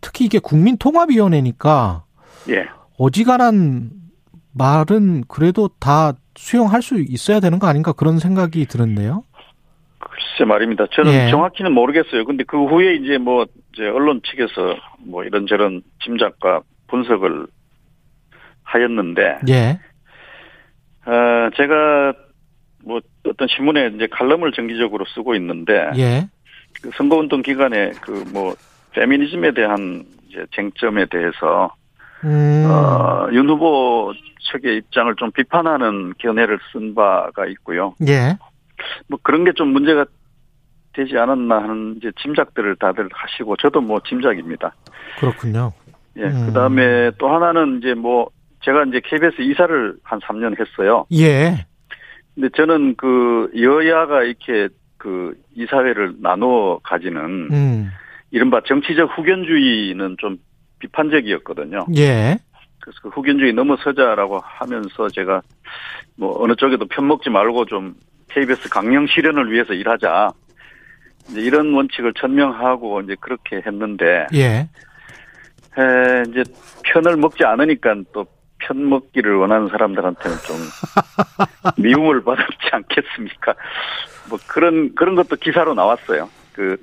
특히 이게 국민통합위원회니까 예. 어지간한 말은 그래도 다 수용할 수 있어야 되는 거 아닌가 그런 생각이 드는데요. 글쎄 말입니다. 저는 예. 정확히는 모르겠어요. 근데 그 후에 이제 뭐 이제 언론 측에서 뭐 이런저런 짐작과 분석을 하였는데 예. 어, 제가 뭐 어떤 신문에 이제 칼럼을 정기적으로 쓰고 있는데 예. 그 선거운동 기간에 그 뭐 페미니즘에 대한 이제 쟁점에 대해서 음. 어, 윤 후보 측의 입장을 좀 비판하는 견해를 쓴 바가 있고요. 예. 뭐 그런 게 좀 문제가 되지 않았나 하는 이제 짐작들을 다들 하시고 저도 뭐 짐작입니다. 그렇군요. 예. 음. 그다음에 또 하나는 이제 뭐 제가 이제 KBS 이사를 한 3년 했어요. 예. 근데 저는 그 여야가 이렇게 그 이사회를 나누어 가지는 음. 이른바 정치적 후견주의는 좀 비판적이었거든요. 예. 그래서 그 후견주의 넘어서자라고 하면서 제가 뭐 어느 쪽에도 편먹지 말고 좀 KBS 강령 실현을 위해서 일하자. 이제 이런 원칙을 천명하고 이제 그렇게 했는데 예. 에, 이제 편을 먹지 않으니까 또 편 먹기를 원하는 사람들한테는 좀 미움을 받지 않겠습니까? 뭐 그런 그런 것도 기사로 나왔어요. 그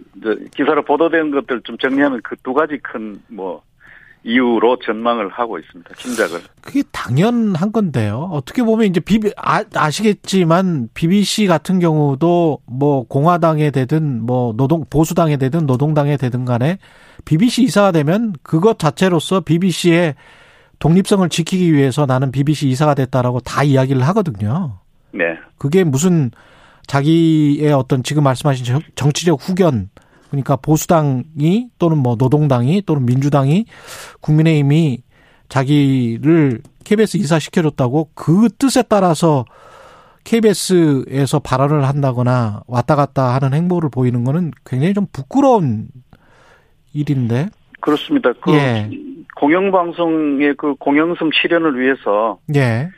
기사로 보도된 것들 좀 정리하면 그 두 가지 큰뭐 이유로 전망을 하고 있습니다. 짐작을. 그게 당연한 건데요. 어떻게 보면 이제 비비 아, 아시겠지만 BBC 같은 경우도 뭐 공화당에 되든 뭐 노동 보수당에 되든 노동당에 되든 간에 BBC 이사가 되면 그것 자체로서 BBC의 독립성을 지키기 위해서 나는 BBC 이사가 됐다라고 다 이야기를 하거든요. 네. 그게 무슨 자기의 어떤 지금 말씀하신 정- 정치적 후견 그러니까 보수당이 또는 뭐 노동당이 또는 민주당이 국민의힘이 자기를 KBS 이사 시켜줬다고 그 뜻에 따라서 KBS에서 발언을 한다거나 왔다 갔다 하는 행보를 보이는 거는 굉장히 좀 부끄러운 일인데. 그렇습니다. 그 예. 공영방송의 그 공영성 실현을 위해서 예.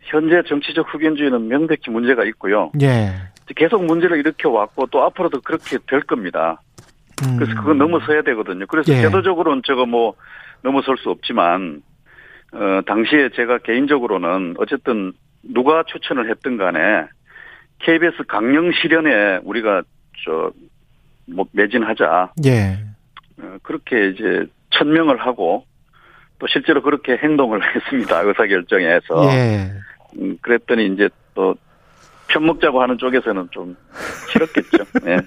현재 정치적 후견주의는 명백히 문제가 있고요. 예. 계속 문제를 일으켜 왔고 또 앞으로도 그렇게 될 겁니다. 음. 그래서 그건 넘어서야 되거든요. 그래서 예. 제도적으로는 저거 뭐 넘어설 수 없지만 어 당시에 제가 개인적으로는 어쨌든 누가 추천을 했든 간에 KBS 강령 실현에 우리가 저 뭐 매진하자 예. 어, 그렇게 이제 천명을 하고 또 실제로 그렇게 행동을 했습니다. 의사결정에서. 예. 음, 그랬더니 이제 또 편먹자고 하는 쪽에서는 좀 싫었겠죠. 예.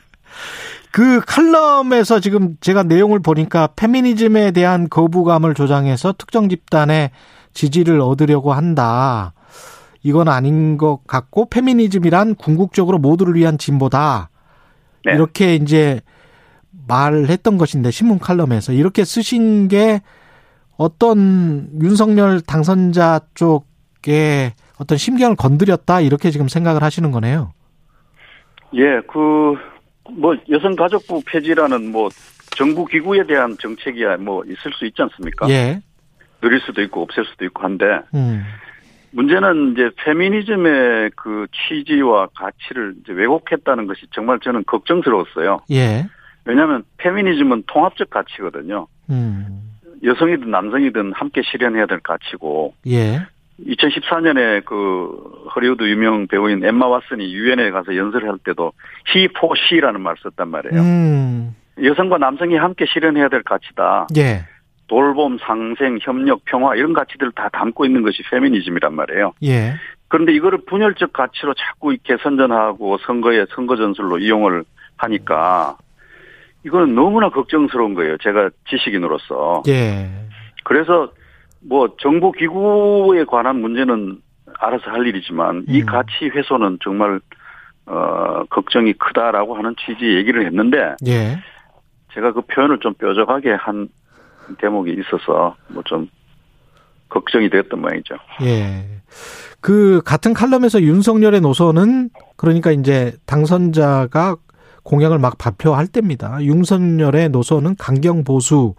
그 칼럼에서 지금 제가 내용을 보니까 페미니즘에 대한 거부감을 조장해서 특정 집단의 지지를 얻으려고 한다. 이건 아닌 것 같고 페미니즘이란 궁극적으로 모두를 위한 진보다. 네. 이렇게 이제 말했던 것인데 신문 칼럼에서 이렇게 쓰신 게 어떤 윤석열 당선자 쪽에 어떤 심경을 건드렸다 이렇게 지금 생각을 하시는 거네요. 예, 그, 뭐, 여성가족부 폐지라는 뭐, 정부 기구에 대한 정책이야 뭐, 있을 수 있지 않습니까? 예. 늘릴 수도 있고, 없앨 수도 있고 한데, 음. 문제는 이제 페미니즘의 그 취지와 가치를 이제 왜곡했다는 것이 정말 저는 걱정스러웠어요. 예. 왜냐하면 페미니즘은 통합적 가치거든요. 음. 여성이든 남성이든 함께 실현해야 될 가치고, 예. 2014년에 그 허리우드 유명 배우인 엠마 왓슨이 유엔에 가서 연설을 할 때도 he for she라는 말을 썼단 말이에요. 음. 여성과 남성이 함께 실현해야 될 가치다. 예. 돌봄, 상생, 협력, 평화 이런 가치들을 다 담고 있는 것이 페미니즘이란 말이에요. 예. 그런데 이거를 분열적 가치로 자꾸 이렇게 선전하고 선거에 선거 전술로 이용을 하니까 이거는 너무나 걱정스러운 거예요. 제가 지식인으로서. 예. 그래서 뭐 정보 기구에 관한 문제는 알아서 할 일이지만 이 음. 가치 훼손은 정말 어 걱정이 크다라고 하는 취지 얘기를 했는데 예. 제가 그 표현을 좀 뾰족하게 한 대목이 있어서 뭐 좀 걱정이 되었던 모양이죠. 예. 그 같은 칼럼에서 윤석열의 노선은 그러니까 이제 당선자가 공약을 막 발표할 때입니다. 윤석열의 노선은 강경 보수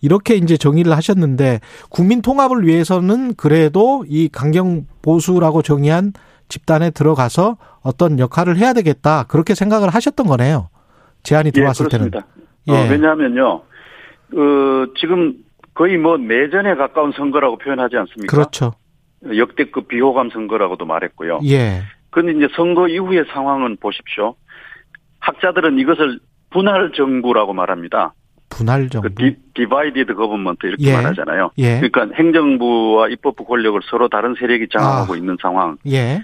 이렇게 이제 정의를 하셨는데 국민 통합을 위해서는 그래도 이 강경 보수라고 정의한 집단에 들어가서 어떤 역할을 해야 되겠다 그렇게 생각을 하셨던 거네요. 제안이 들어왔을 예, 그렇습니다. 때는. 어, 예. 왜냐하면요, 어, 지금 거의 뭐 내전에 가까운 선거라고 표현하지 않습니까? 그렇죠. 역대급 비호감 선거라고도 말했고요. 예. 그런데 이제 선거 이후의 상황은 보십시오. 학자들은 이것을 분할 정부라고 말합니다. 분할 정부. 그 di, divided government 이렇게 예. 말하잖아요. 예. 그러니까 행정부와 입법부 권력을 서로 다른 세력이 장악하고 아. 있는 상황. 예.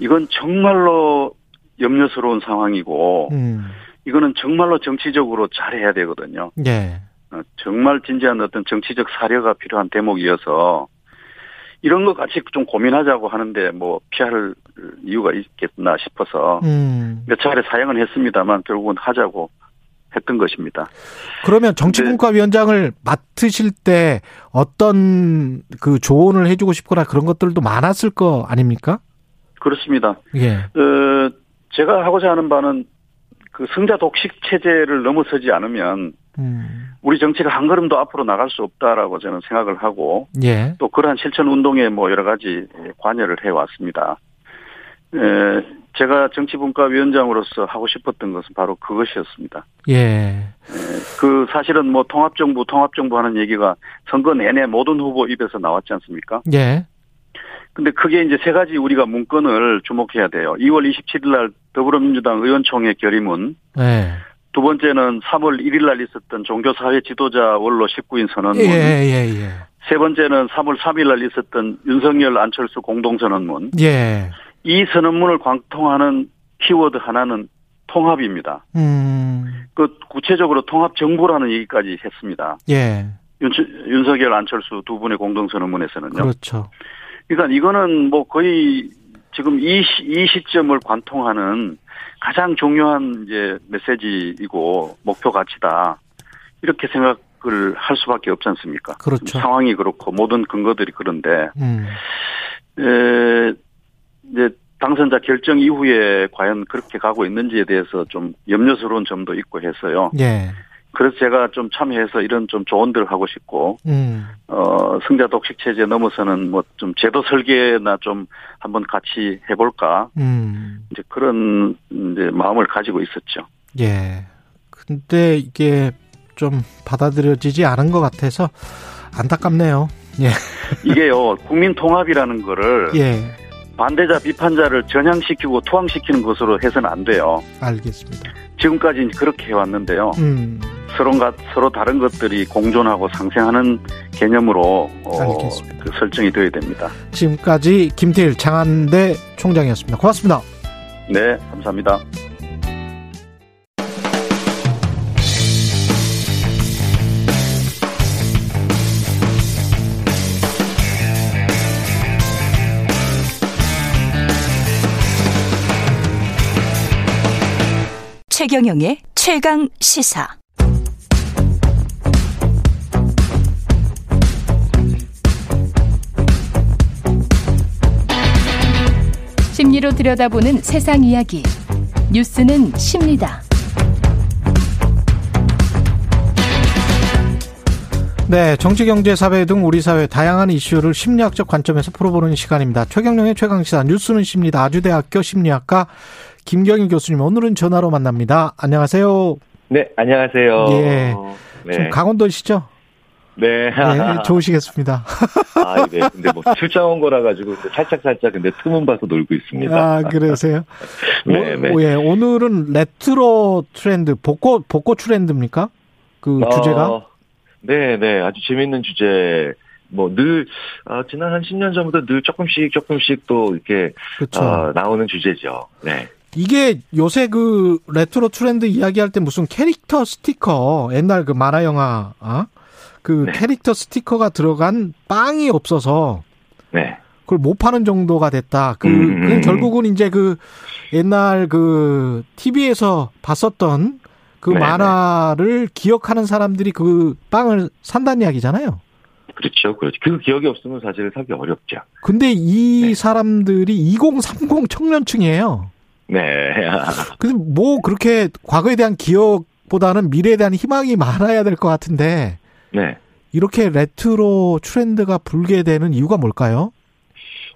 이건 정말로 염려스러운 상황이고 음. 이거는 정말로 정치적으로 잘해야 되거든요. 예. 어, 정말 진지한 어떤 정치적 사려가 필요한 대목이어서 이런 것 같이 좀 고민하자고 하는데 뭐 피할 이유가 있겠나 싶어서 음. 몇 차례 사양은 했습니다만 결국은 하자고 했던 것입니다. 그러면 정치분과위원장을 맡으실 때 어떤 그 조언을 해주고 싶거나 그런 것들도 많았을 거 아닙니까? 그렇습니다. 예. 어, 제가 하고자 하는 바는 그 승자 독식 체제를 넘어서지 않으면 음. 우리 정치가 한 걸음도 앞으로 나갈 수 없다라고 저는 생각을 하고 예. 또 그러한 실천 운동에 뭐 여러 가지 관여를 해 왔습니다. 에, 제가 정치분과위원장으로서 하고 싶었던 것은 바로 그것이었습니다. 예. 그 사실은 뭐 통합정부, 통합정부 하는 얘기가 선거 내내 모든 후보 입에서 나왔지 않습니까? 예. 근데 크게 이제 세 가지 우리가 문건을 주목해야 돼요. 2월 27일 날 더불어민주당 의원총회 결의문, 예. 두 번째는 3월 1일 날 있었던 종교사회 지도자 원로 19인 선언문, 예, 예, 예. 세 번째는 3월 3일 날 있었던 윤석열 안철수 공동선언문. 예. 이 선언문을 관통하는 키워드 하나는 통합입니다. 음. 그 구체적으로 통합 정부라는 얘기까지 했습니다. 예. 윤, 윤석열 안철수 두 분의 공동선언문에서는요. 그렇죠. 그러니까 이거는 뭐 거의 지금 이, 시, 이 시점을 관통하는 가장 중요한 이제 메시지이고 목표 가치다. 이렇게 생각을 할 수밖에 없지 않습니까? 그렇죠. 상황이 그렇고 모든 근거들이 그런데 음. 에, 이제 당선자 결정 이후에 과연 그렇게 가고 있는지에 대해서 좀 염려스러운 점도 있고 해서요. 예. 그래서 제가 좀 참여해서 이런 좀 조언들을 하고 싶고, 음. 어, 승자 독식 체제 넘어서는 뭐 좀 제도 설계나 좀 한번 같이 해볼까, 음. 이제 그런 이제 마음을 가지고 있었죠. 예. 근데 이게 좀 받아들여지지 않은 것 같아서 안타깝네요. 예. 이게요, 국민 통합이라는 거를 예. 반대자 비판자를 전향시키고 투항시키는 것으로 해서는 안 돼요. 알겠습니다. 지금까지 그렇게 해왔는데요. 음. 서로가 서로 다른 것들이 공존하고 상생하는 개념으로 어. 그 설정이 되어야 됩니다. 지금까지 김태일 장한대 총장이었습니다. 고맙습니다. 네, 감사합니다. 최경영의 최강 시사. 심리로 들여다보는 세상 이야기. 뉴스는 십니다. 네, 정치, 경제, 사회 등 우리 사회 다양한 이슈를 심리학적 관점에서 풀어보는 시간입니다. 최경령의 최강시사 뉴스는 십니다. 아주대학교 심리학과 김경희 교수님 오늘은 전화로 만납니다. 안녕하세요. 네, 안녕하세요. 예. 네. 지금 강원도시죠? 네. 네, 좋으시겠습니다. 아, 네. 근데 뭐 출장 온 거라 가지고 살짝 살짝 근데 틈은 봐서 놀고 있습니다. 아, 그러세요? 네, 네. 오, 예, 오늘은 레트로 트렌드, 복고, 복고 트렌드입니까? 그 어, 주제가? 네, 네. 아주 재밌는 주제. 뭐 늘, 아, 지난 한 10년 전부터 늘 조금씩 조금씩 또 이렇게. 어, 나오는 주제죠. 네. 이게 요새 그 레트로 트렌드 이야기할 때 무슨 캐릭터 스티커, 옛날 그 만화 영화, 아? 그 네. 캐릭터 스티커가 들어간 빵이 없어서 네. 그걸 못 파는 정도가 됐다. 그, 음, 그 음. 결국은 이제 그 옛날 그 TV에서 봤었던 그 네, 만화를 기억하는 사람들이 그 빵을 산다는 이야기잖아요. 그렇죠. 그렇죠. 그 기억이 없으면 사실 사기 어렵죠. 근데 이 사람들이 2030 청년층이에요. 네. 근데 뭐 그렇게 과거에 대한 기억 보다는 미래에 대한 희망이 많아야 될 것 같은데 네. 이렇게 레트로 트렌드가 불게 되는 이유가 뭘까요?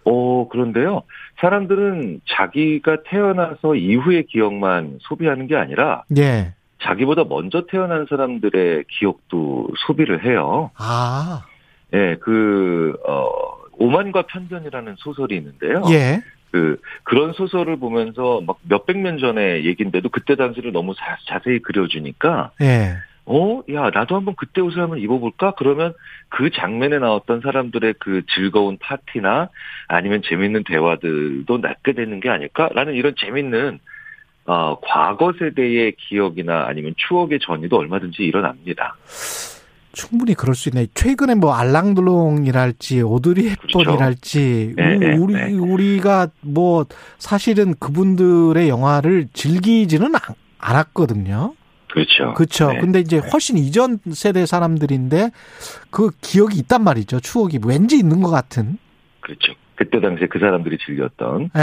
어, 그런데요. 사람들은 자기가 태어나서 이후의 기억만 소비하는 게 아니라 예. 자기보다 먼저 태어난 사람들의 기억도 소비를 해요. 아. 예, 그, 어, 오만과 편견이라는 소설이 있는데요. 예. 그, 그런 소설을 보면서 막 몇백 년 전의 얘기인데도 그때 당시를 너무 자, 자세히 그려주니까, 예. 어, 야, 나도 한번 그때 옷을 한번 입어볼까? 그러면 그 장면에 나왔던 사람들의 그 즐거운 파티나 아니면 재밌는 대화들도 낳게 되는 게 아닐까라는 이런 재밌는 어, 과거 세대의 기억이나 아니면 추억의 전이도 얼마든지 일어납니다. 충분히 그럴 수 있네. 최근에 뭐 알랑드롱이랄지 오드리 헵번이랄지 네, 네, 우리 네. 우리가 뭐 사실은 그분들의 영화를 즐기지는 않- 않았거든요. 그렇죠. 그렇죠. 네. 근데 이제 훨씬 이전 세대 사람들인데 그 기억이 있단 말이죠. 추억이 왠지 있는 것 같은. 그렇죠. 그때 당시에 그 사람들이 즐겼던. 에.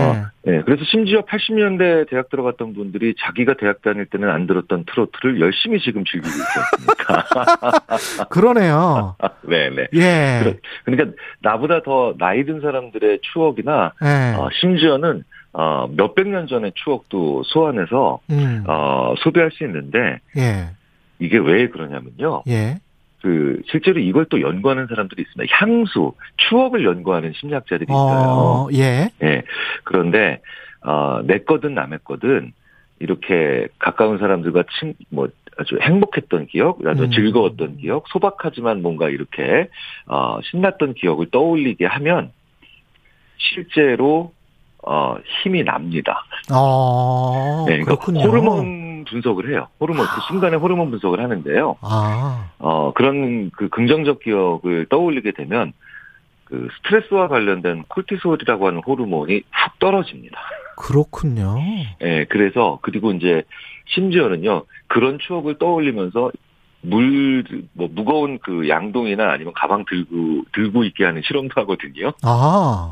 어, 네. 그래서 심지어 80년대 대학 들어갔던 분들이 자기가 대학 다닐 때는 안 들었던 트로트를 열심히 지금 즐기고 있었으니까. 그러네요. 네 네. 예. 그러- 그러니까 나보다 더 나이 든 사람들의 추억이나 예. 어, 심지어는 어, 몇백 년 전의 추억도 소환해서 음. 어, 소비할 수 있는데 예. 이게 왜 그러냐면요. 예. 그 실제로 이걸 또 연구하는 사람들이 있습니다. 향수, 추억을 연구하는 심리학자들이 있어요. 어, 예. 예. 그런데 어, 내 거든 남의 거든 이렇게 가까운 사람들과 친, 뭐 아주 행복했던 기억, 아주 음. 즐거웠던 기억, 소박하지만 뭔가 이렇게 어, 신났던 기억을 떠올리게 하면 실제로 어, 힘이 납니다. 어, 네, 그러니까 그렇군요. 호르몬 분석을 해요. 호르몬 그 순간에 호르몬 분석을 하는데요. 아. 어, 그런 그 긍정적 기억을 떠올리게 되면 그 스트레스와 관련된 콜티솔이라고 하는 호르몬이 훅 떨어집니다. 그렇군요. 예, 그래서 그리고 이제 심지어는요 그런 추억을 떠올리면서 물, 뭐, 무거운 그 양동이나 아니면 가방 들고, 들고 있게 하는 실험도 하거든요. 아.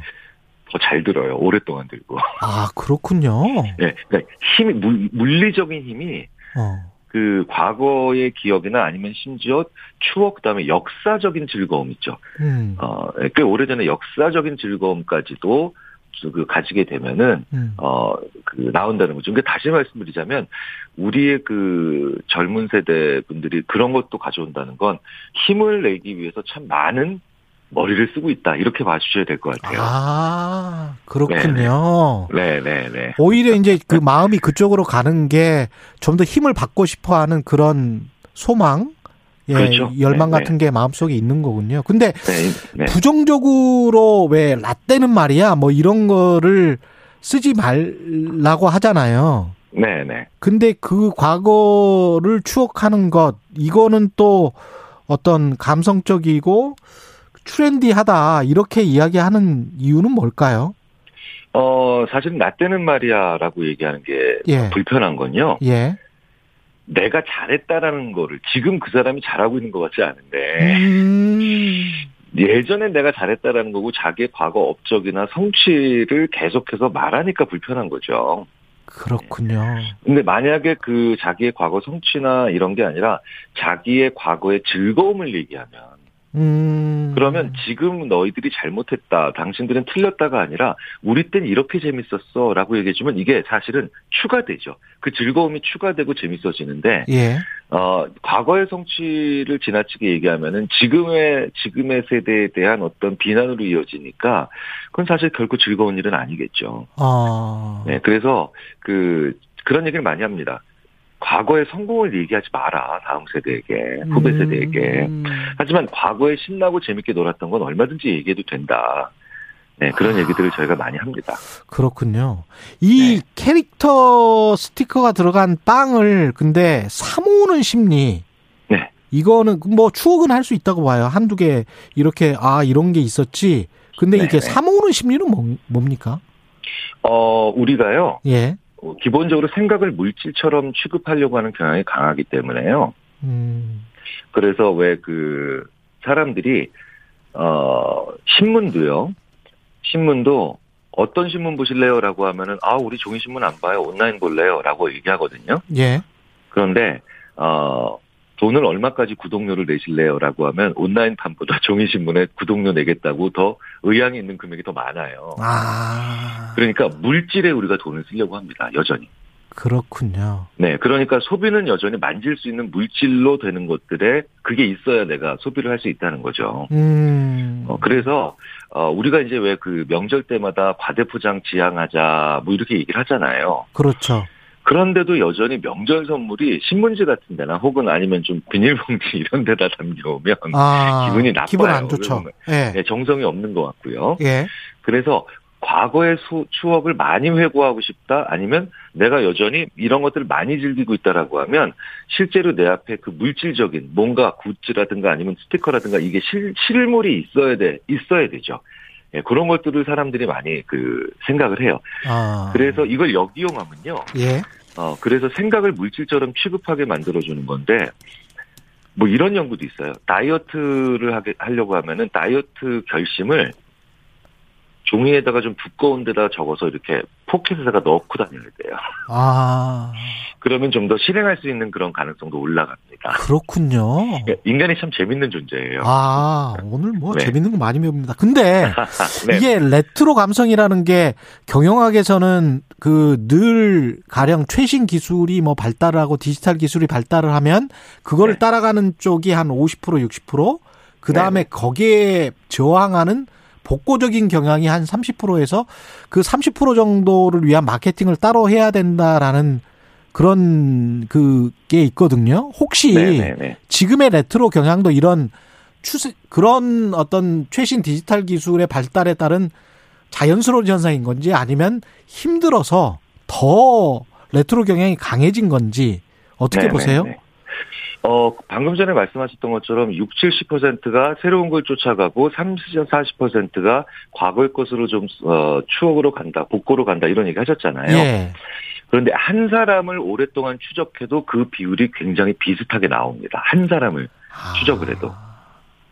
더 잘 들어요. 오랫동안 들고. 아, 그렇군요. 예, 그러니까 힘이, 물, 물리적인 힘이 어. 그 과거의 기억이나 아니면 심지어 추억 그다음에 역사적인 즐거움 있죠. 음. 어, 꽤 오래전에 역사적인 즐거움까지도 그 가지게 되면은 음. 어, 그 나온다는 거죠. 그러니까 다시 말씀드리자면 우리의 그 젊은 세대 분들이 그런 것도 가져온다는 건 힘을 내기 위해서 참 많은 머리를 쓰고 있다. 이렇게 봐주셔야 될 것 같아요. 아, 그렇군요. 네, 네, 네. 오히려 이제 그 마음이 그쪽으로 가는 게 좀 더 힘을 받고 싶어 하는 그런 소망, 예, 그렇죠. 열망 네, 같은 게 마음속에 있는 거군요. 근데 네, 네. 부정적으로 왜 라떼는 말이야 뭐 이런 거를 쓰지 말라고 하잖아요. 네, 네. 근데 그 과거를 추억하는 것 이거는 또 어떤 감성적이고 트렌디하다 이렇게 이야기하는 이유는 뭘까요? 어, 사실 나 때는 말이야라고 얘기하는 게 예. 불편한 건요. 예. 내가 잘했다라는 거를 지금 그 사람이 잘하고 있는 것 같지 않은데 음. 예전에 내가 잘했다라는 거고 자기의 과거 업적이나 성취를 계속해서 말하니까 불편한 거죠. 그렇군요. 근데 만약에 그 자기의 과거 성취나 이런 게 아니라 자기의 과거의 즐거움을 얘기하면 음. 그러면 지금 너희들이 잘못했다. 당신들은 틀렸다가 아니라 우리 땐 이렇게 재밌었어. 라고 얘기해주면 이게 사실은 추가되죠. 그 즐거움이 추가되고 재밌어지는데, 예. 어, 과거의 성취를 지나치게 얘기하면은 지금의, 지금의 세대에 대한 어떤 비난으로 이어지니까 그건 사실 결코 즐거운 일은 아니겠죠. 아. 네. 그래서 그, 그런 얘기를 많이 합니다. 과거의 성공을 얘기하지 마라. 다음 세대에게, 후배 세대에게. 음. 하지만 과거에 신나고 재밌게 놀았던 건 얼마든지 얘기해도 된다. 네, 그런 아. 얘기들을 저희가 많이 합니다. 그렇군요. 이 네. 캐릭터 스티커가 들어간 빵을 근데 사모으는 심리. 네. 이거는 뭐 추억은 할 수 있다고 봐요. 한두 개 이렇게 아 이런 게 있었지. 근데 네, 이게 네. 사모으는 심리는 뭐, 뭡니까? 어, 우리가요, 예. 어, 기본적으로 생각을 물질처럼 취급하려고 하는 경향이 강하기 때문에요. 음. 그래서 왜 그, 사람들이 어 신문도요. 신문도 어떤 신문 보실래요라고 하면은 아 우리 종이 신문 안 봐요 온라인 볼래요라고 얘기하거든요. 예. 그런데 어 돈을 얼마까지 구독료를 내실래요라고 하면 온라인 판보다 종이 신문에 구독료 내겠다고 더 의향이 있는 금액이 더 많아요. 아. 그러니까 물질에 우리가 돈을 쓰려고 합니다. 여전히. 그렇군요. 네, 그러니까 소비는 여전히 만질 수 있는 물질로 되는 것들에 그게 있어야 내가 소비를 할 수 있다는 거죠. 음. 어, 그래서 어, 우리가 이제 왜 그 명절 때마다 과대포장 지양하자 뭐 이렇게 얘기를 하잖아요. 그렇죠. 그런데도 여전히 명절 선물이 신문지 같은 데나 혹은 아니면 좀 비닐봉지 이런 데다 담겨오면 아. 기분이 나빠요. 기분 안 좋죠. 예. 네, 정성이 없는 것 같고요. 예. 그래서 과거의 수- 추억을 많이 회고하고 싶다 아니면 내가 여전히 이런 것들을 많이 즐기고 있다라고 하면 실제로 내 앞에 그 물질적인 뭔가 굿즈라든가 아니면 스티커라든가 이게 실, 실물이 있어야 돼 있어야 되죠. 예, 그런 것들을 사람들이 많이 그 생각을 해요. 아. 그래서 이걸 역이용하면요. 예. 어, 그래서 생각을 물질처럼 취급하게 만들어주는 건데, 뭐 이런 연구도 있어요. 다이어트를 하게, 하려고 하면은 다이어트 결심을 종이에다가 좀 두꺼운 데다 적어서 이렇게 포켓에다가 넣고 다녀야 돼요. 아. 그러면 좀 더 실행할 수 있는 그런 가능성도 올라갑니다. 그렇군요. 그러니까 인간이 참 재밌는 존재예요. 아, 오늘 뭐 네. 재밌는 거 많이 배웁니다. 근데 네. 이게 레트로 감성이라는 게 경영학에서는 그 늘 가령 최신 기술이 뭐 발달하고 디지털 기술이 발달을 하면 그걸 네. 따라가는 쪽이 한 50% 60%, 그 다음에 거기에 저항하는 복고적인 경향이 한 30%에서 그 30% 정도를 위한 마케팅을 따로 해야 된다라는 그런 그게 있거든요. 혹시 네네네. 지금의 레트로 경향도 이런 추세 그런 어떤 최신 디지털 기술의 발달에 따른 자연스러운 현상인 건지 아니면 힘들어서 더 레트로 경향이 강해진 건지 어떻게 네네네. 보세요? 어, 방금 전에 말씀하셨던 것처럼 6, 70%가 새로운 걸 쫓아가고 30, 40%가 과거의 것으로 좀, 어, 추억으로 간다, 복고로 간다, 이런 얘기 하셨잖아요. 예. 그런데 한 사람을 오랫동안 추적해도 그 비율이 굉장히 비슷하게 나옵니다. 한 사람을 추적을 해도.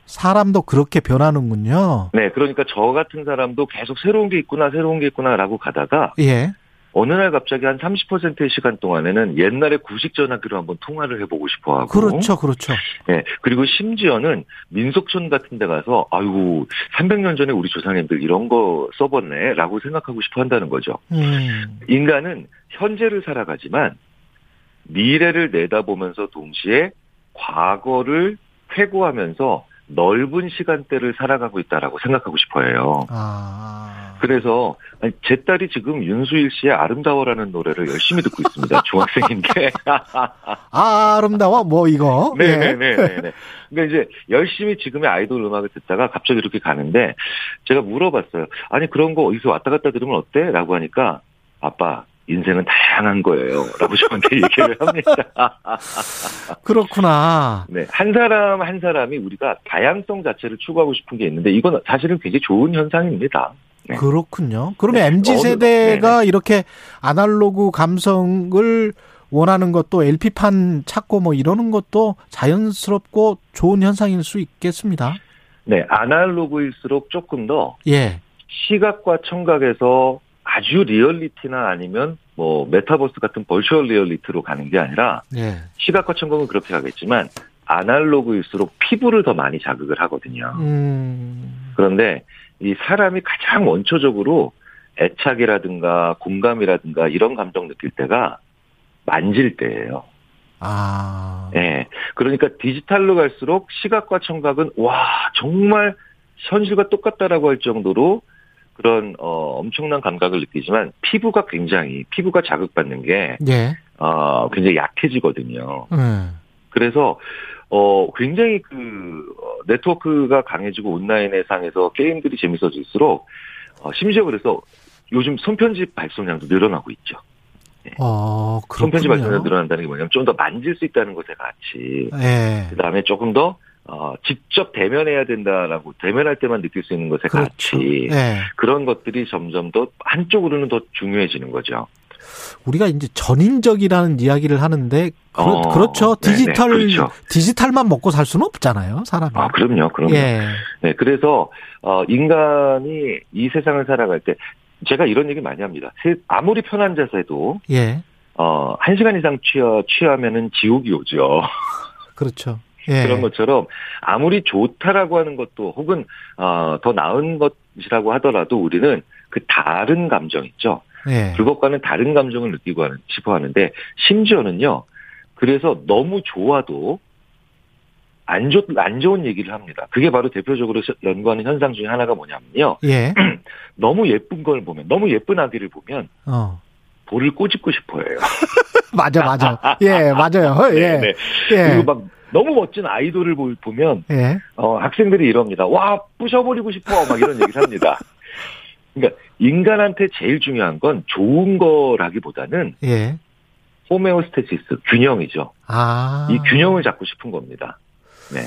사람도 그렇게 변하는군요. 네, 그러니까 저 같은 사람도 계속 새로운 게 있구나, 새로운 게 있구나라고 가다가 예. 어느 날 갑자기 한 30%의 시간 동안에는 옛날에 구식 전화기로 한번 통화를 해보고 싶어 하고. 그렇죠, 그렇죠. 네, 그리고 심지어는 민속촌 같은 데 가서, 아이고, 300년 전에 우리 조상님들 이런 거 써봤네, 라고 생각하고 싶어 한다는 거죠. 음. 인간은 현재를 살아가지만 미래를 내다보면서 동시에 과거를 회고하면서 넓은 시간대를 살아가고 있다라고 생각하고 싶어요. 아. 그래서 아니, 제 딸이 지금 윤수일 씨의 아름다워라는 노래를 열심히 듣고 있습니다. 중학생인데. 아, 아름다워 뭐 이거. 예. 네네 네네. 그러니까 이제 열심히 지금의 아이돌 음악을 듣다가 갑자기 이렇게 가는데 제가 물어봤어요. 아니 그런 거 어디서 왔다 갔다 들으면 어때? 라고 하니까 아빠 인생은 다양한 거예요. 라고 저한테 얘기를 합니다. 그렇구나. 네. 한 사람 한 사람이 우리가 다양성 자체를 추구하고 싶은 게 있는데 이건 사실은 굉장히 좋은 현상입니다. 네. 그렇군요. 그러면 네. MZ 어느- 세대가 이렇게 아날로그 감성을 원하는 것도 LP판 찾고 뭐 이러는 것도 자연스럽고 좋은 현상일 수 있겠습니다. 네. 아날로그일수록 조금 더 예. 시각과 청각에서 아주 리얼리티나 아니면 뭐 메타버스 같은 virtual reality로 가는 게 아니라 예. 시각과 청각은 그렇게 가겠지만 아날로그일수록 피부를 더 많이 자극을 하거든요. 음. 그런데 이 사람이 가장 원초적으로 애착이라든가 공감이라든가 이런 감정 느낄 때가 만질 때예요. 아. 예. 그러니까 디지털로 갈수록 시각과 청각은 와 정말 현실과 똑같다라고 할 정도로 그런 어 엄청난 감각을 느끼지만 피부가 굉장히 피부가 자극받는 게 예. 어, 굉장히 약해지거든요. 음. 그래서 어 굉장히 그 어, 네트워크가 강해지고 온라인의 상에서 게임들이 재밌어질수록 어, 심지어 그래서 요즘 손편집 발송량도 늘어나고 있죠. 어, 손편집 발송량. 늘어난다는 게 뭐냐면 좀 더 만질 수 있다는 것에 같이 예. 그다음에 조금 더 어, 직접 대면해야 된다라고 대면할 때만 느낄 수 있는 것에 그렇죠. 같이 예. 그런 것들이 점점 더 한쪽으로는 더 중요해지는 거죠. 우리가 이제 전인적이라는 이야기를 하는데 그렇, 어, 그렇죠. 네네, 디지털 그렇죠. 디지털만 먹고 살 수는 없잖아요, 사람이. 아, 그럼요, 그럼요. 예. 네, 그래서 어, 인간이 이 세상을 살아갈 때 제가 이런 얘기 많이 합니다. 세- 아무리 편한 자세도 예. 어, 한 시간 이상 취하, 취하면은 지옥이 오죠. 그렇죠. 예. 그런 것처럼 아무리 좋다라고 하는 것도 혹은 어, 더 나은 것이라고 하더라도 우리는 그 다른 감정 있죠. 예. 그것과는 다른 감정을 느끼고 하는, 싶어 하는데 심지어는요. 그래서 너무 좋아도 안, 좋, 안 좋은 얘기를 합니다. 그게 바로 대표적으로 시- 연구하는 현상 중에 하나가 뭐냐면요. 예. 너무 예쁜 걸 보면, 너무 예쁜 아기를 보면 어. 볼을 꼬집고 싶어 해요. 맞아, 맞아. 예, 맞아요. 예. 네, 네. 예. 그리고 막 너무 멋진 아이돌을 보- 보면 예. 어, 학생들이 이럽니다. 와, 부셔버리고 싶어. 막 이런 얘기를 합니다. 그러니까 인간한테 제일 중요한 건 좋은 거라기보다는 예. 호메오스테시스, 균형이죠. 아. 이 균형을 잡고 싶은 겁니다. 네.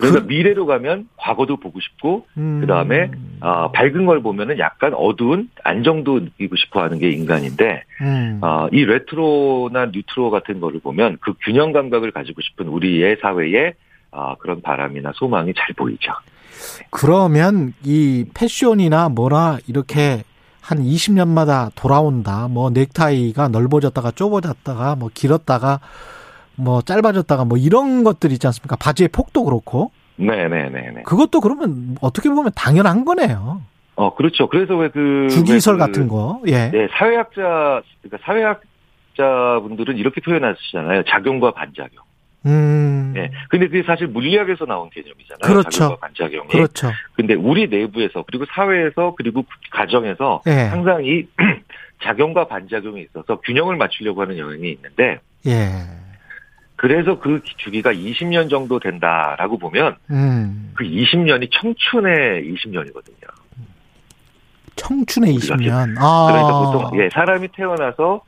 그러니까 미래로 가면 과거도 보고 싶고, 음. 그 다음에, 어, 밝은 걸 보면은 약간 어두운 안정도 느끼고 싶어 하는 게 인간인데, 음. 어, 이 레트로나 뉴트로 같은 거를 보면 그 균형 감각을 가지고 싶은 우리의 사회에 어, 그런 바람이나 소망이 잘 보이죠. 그러면 이 패션이나 뭐나 이렇게 한 20년마다 돌아온다. 뭐 넥타이가 넓어졌다가 좁아졌다가 뭐 길었다가 뭐 짧아졌다가 뭐 이런 것들 있지 않습니까? 바지의 폭도 그렇고. 네네네네. 그것도 그러면 어떻게 보면 당연한 거네요. 어, 그렇죠. 그래서 왜 그. 주기설 왜 그- 같은 거. 예. 네, 사회학자, 그러니까 사회학자 분들은 이렇게 표현하시잖아요. 작용과 반작용. 음. 예. 근데 그게 사실 물리학에서 나온 개념이잖아요. 그렇죠. 작용과 반작용이. 그렇죠. 근데 우리 내부에서 그리고 사회에서 그리고 가정에서 예. 항상 이 작용과 반작용이 있어서 균형을 맞추려고 하는 영향이 있는데 예. 그래서 그 주기가 20년 정도 된다라고 보면 음. 그 20년이 청춘의 20년이거든요. 청춘의 우리가 20년. 아. 그러니까 보통 예, 사람이 태어나서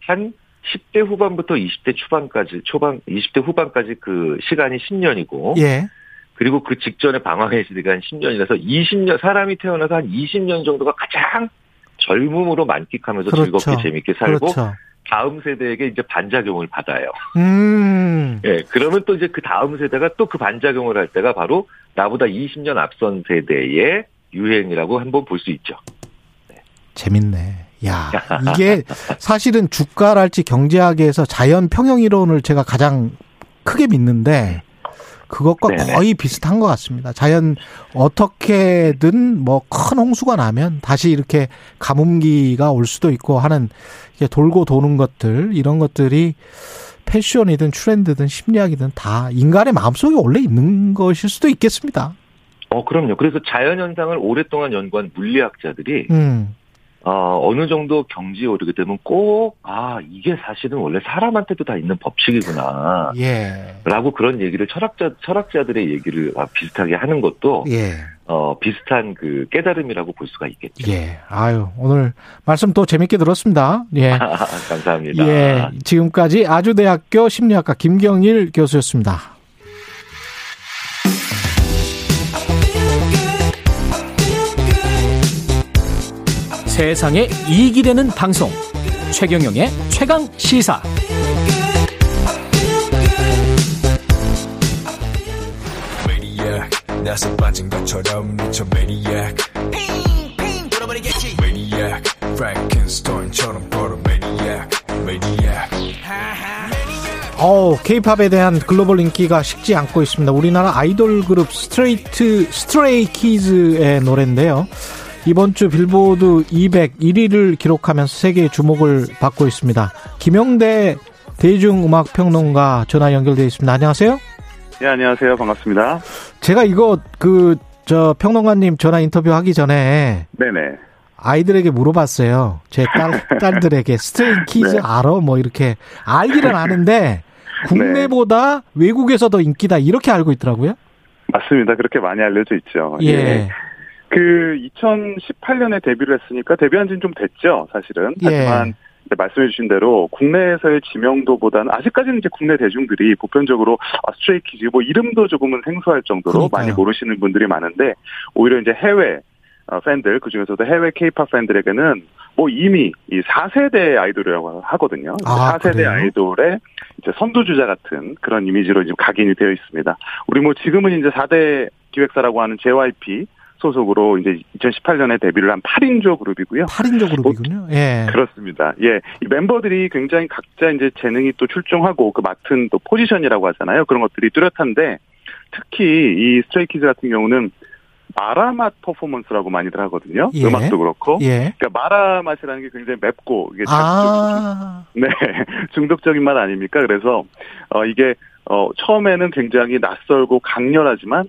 한 10대 후반부터 20대 초반까지 초반 20대 후반까지 그 시간이 10년이고 예. 그리고 그 직전에 방황의 한 10년이라서 20년 사람이 태어나서 한 20년 정도가 가장 젊음으로 만끽하면서 그렇죠. 즐겁게 재밌게 살고 그렇죠. 다음 세대에게 이제 반작용을 받아요. 음. 예, 그러면 또 이제 그 다음 세대가 또 그 반작용을 할 때가 바로 나보다 20년 앞선 세대의 유행이라고 한번 볼 수 있죠. 재밌네. 야, 이게 사실은 주가랄지 경제학에서 자연 평형 이론을 제가 가장 크게 믿는데 그것과 네네. 거의 비슷한 것 같습니다. 자연 어떻게든 뭐 큰 홍수가 나면 다시 이렇게 가뭄기가 올 수도 있고 하는 돌고 도는 것들 이런 것들이 패션이든 트렌드든 심리학이든 다 인간의 마음속에 원래 있는 것일 수도 있겠습니다. 어, 그럼요. 그래서 자연 현상을 오랫동안 연구한 물리학자들이 음. 어, 어느 정도 경지에 오르게 되면 꼭, 아, 이게 사실은 원래 사람한테도 다 있는 법칙이구나. 예. 라고 그런 얘기를 철학자, 철학자들의 얘기를 아, 비슷하게 하는 것도, 예. 어, 비슷한 그 깨달음이라고 볼 수가 있겠죠. 예. 아유, 오늘 말씀 또 재밌게 들었습니다. 예. 감사합니다. 예. 지금까지 아주대학교 심리학과 김경일 교수였습니다. 세상에 이익이 되는 방송. 최경영의 최강 시사. 어우, 케이팝에 대한 글로벌 인기가 식지 않고 있습니다. 우리나라 아이돌 그룹 스트레이트, 스트레이 키즈의 노래인데요. 이번 주 빌보드 200 1위를 기록하면서 세계의 주목을 받고 있습니다. 김영대 대중음악 평론가 전화 연결되어 있습니다. 안녕하세요. 네, 안녕하세요. 반갑습니다. 제가 이거 그, 저 평론가님 전화 인터뷰 하기 전에 네네. 아이들에게 물어봤어요. 제 딸, 딸들에게 스트레이 키즈 네. 알아? 뭐 이렇게 알기는 아는데 국내보다 외국에서 더 인기다 이렇게 알고 있더라고요. 맞습니다. 그렇게 많이 알려져 있죠. 예. 그 2018년에 데뷔를 했으니까 데뷔한 지는 좀 됐죠, 사실은. 예. 하지만 이제 말씀해 주신 대로 국내에서의 지명도보다는 아직까지는 이제 국내 대중들이 보편적으로 아, 스트레이키즈 뭐 이름도 조금은 생소할 정도로 그러니까요. 많이 모르시는 분들이 많은데 오히려 이제 해외 어, 팬들 그 중에서도 해외 케이팝 팬들에게는 뭐 이미 이 4세대 아이돌이라고 하거든요. 아, 4세대 그래요? 아이돌의 이제 선두주자 같은 그런 이미지로 지금 각인이 되어 있습니다. 우리 뭐 지금은 이제 4대 기획사라고 하는 JYP 소속으로 이제 2018년에 데뷔를 한 8인조 그룹이고요. 8인조 그룹이군요. 예. 그렇습니다. 예. 이 멤버들이 굉장히 각자 이제 재능이 또 출중하고 그 맡은 또 포지션이라고 하잖아요. 그런 것들이 뚜렷한데 특히 이 Stray Kids 같은 경우는 마라맛 퍼포먼스라고 많이들 하거든요. 예. 음악도 그렇고. 예. 그러니까 마라맛이라는 게 굉장히 맵고 이게 아. 네 중독적인 맛 아닙니까? 그래서 어 이게 어 처음에는 굉장히 낯설고 강렬하지만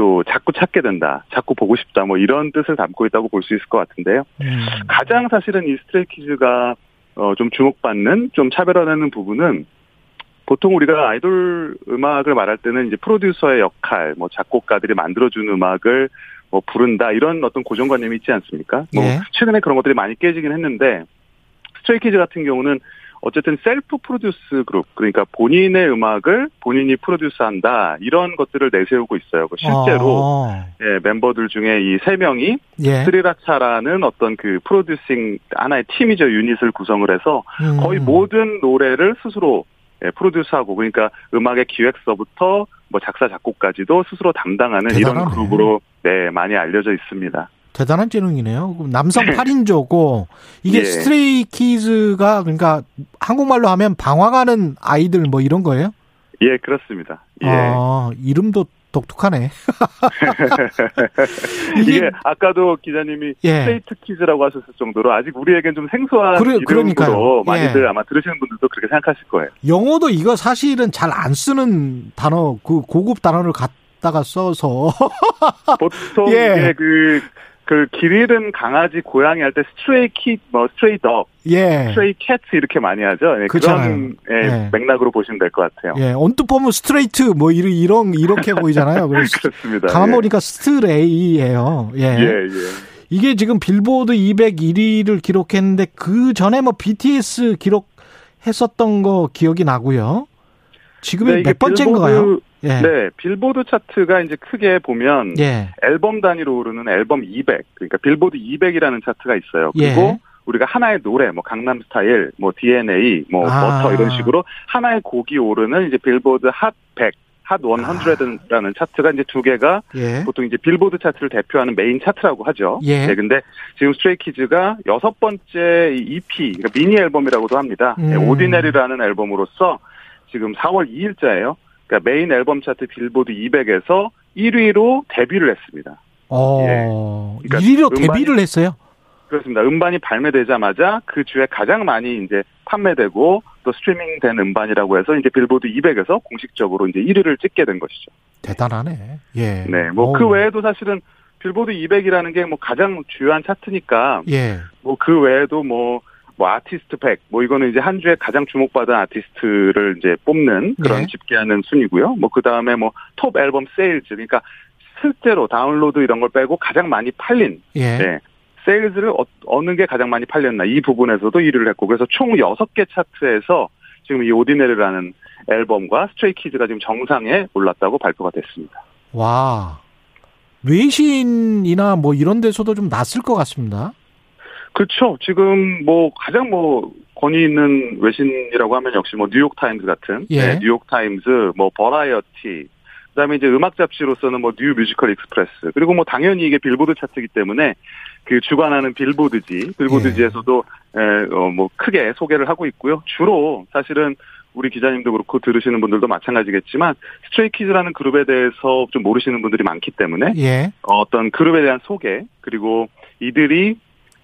또 자꾸 찾게 된다, 자꾸 보고 싶다, 뭐 이런 뜻을 담고 있다고 볼 수 있을 것 같은데요. 음. 가장 사실은 이 스트레이키즈가 어, 좀 주목받는 좀 차별화되는 부분은 보통 우리가 아이돌 음악을 말할 때는 이제 프로듀서의 역할, 뭐 작곡가들이 만들어준 음악을 뭐 부른다 이런 어떤 고정관념이 있지 않습니까? 뭐 예. 최근에 그런 것들이 많이 깨지긴 했는데 Stray Kids 같은 경우는 어쨌든 self produce 그룹 그러니까 본인의 음악을 본인이 produce한다 이런 것들을 내세우고 있어요. 그 실제로 어. 예, 멤버들 중에 이 세 명이 예. 3RACHA라는 어떤 그 producing 하나의 팀이죠 유닛을 구성을 해서 음. 거의 모든 노래를 스스로 예, produce하고 그러니까 음악의 기획서부터 뭐 작사 작곡까지도 스스로 담당하는 이런 대단하네. 그룹으로 네 많이 알려져 있습니다. 대단한 재능이네요. 남성 네. 8인조고 이게 예. Stray Kids가 그러니까 한국말로 하면 방황하는 아이들 뭐 이런 거예요? 예 그렇습니다. 예. 아, 이름도 독특하네. 이게, 아까도 기자님이 예. State Kids라고 하셨을 정도로 아직 우리에겐 좀 생소한 그래- 이름으로. 많이들 예. 아마 들으시는 분들도 그렇게 생각하실 거예요. 영어도 이거 사실은 잘 안 쓰는 단어, 그 고급 단어를 갖다가 써서 보통 예. 이게 그, 그, 길 잃은 강아지, 고양이 할 때 stray 키, 뭐, stray dog, 예. stray cat 이렇게 많이 하죠. 예. 그런 예, 예. 맥락으로 보시면 될 것 같아요. 예, 언뜻 보면 straight 뭐 이런 이런 이렇게 보이잖아요. 그렇습니다. 가만 예. 보니까 stray예요. 예. 예, 예. 이게 지금 빌보드 200 1위를 기록했는데 그 전에 뭐 BTS 기록했었던 거 기억이 나고요. 지금이 네, 몇 번째인가요? 예. 네, 빌보드 차트가 이제 크게 보면 예. 앨범 단위로 오르는 앨범 200, 그러니까 빌보드 200이라는 차트가 있어요. 그리고 예. 우리가 하나의 노래, 뭐 강남 스타일, 뭐 DNA, 뭐 아. 버터 이런 식으로 하나의 곡이 오르는 이제 빌보드 핫 100, 핫 100라는 차트가 이제 두 개가 아. 예. 보통 이제 빌보드 차트를 대표하는 메인 차트라고 하죠. 예. 네, 근데 지금 Stray Kids가 여섯 번째 이 EP, 그러니까 미니 앨범이라고도 합니다. 음. 네, ODDINARY라는 앨범으로서 지금 4월 2일자예요. 그러니까 메인 앨범 차트 빌보드 200에서 1위로 데뷔를 했습니다. 어. 그러니까 1위로 음반이- 데뷔를 했어요. 그렇습니다. 음반이 발매되자마자 그 주에 가장 많이 이제 판매되고 또 스트리밍된 음반이라고 해서 이제 빌보드 200에서 공식적으로 이제 1위를 찍게 된 것이죠. 대단하네. 예. 네, 뭐. 그 외에도 사실은 빌보드 200이라는 게 뭐 가장 주요한 차트니까 예. 뭐 그 외에도 뭐, 뭐 아티스트 100, 뭐 이거는 이제 한 주에 가장 주목받은 아티스트를 이제 뽑는 그런 네. 집계하는 순위고요. 뭐 그 다음에 뭐 Top Album Sales, 그러니까 실제로 다운로드 이런 걸 빼고 가장 많이 팔린, 예. 네. sales를 어, 누가 가장 많이 팔렸나 이 부분에서도 1위를 했고 그래서 총 6개 차트에서 지금 이 ODDINARY라는 앨범과 Stray Kids가 지금 정상에 올랐다고 발표가 됐습니다. 와. 외신이나 뭐 이런 데서도 좀 났을 것 같습니다. 그렇죠. 지금 뭐 가장 뭐 권위 있는 외신이라고 하면 역시 뭐 New York Times 같은 예. 네, New York Times, 뭐 버라이어티, 그다음에 이제 음악 잡지로서는 뭐 New Musical Express 그리고 뭐 당연히 이게 빌보드 차트이기 때문에 그 주관하는 빌보드지 빌보드지에서도 에, 어, 뭐 크게 소개를 하고 있고요. 주로 사실은 우리 기자님도 그렇고 들으시는 분들도 마찬가지겠지만 Stray Kids라는 그룹에 대해서 좀 모르시는 분들이 많기 때문에 예. 어, 어떤 그룹에 대한 소개 그리고 이들이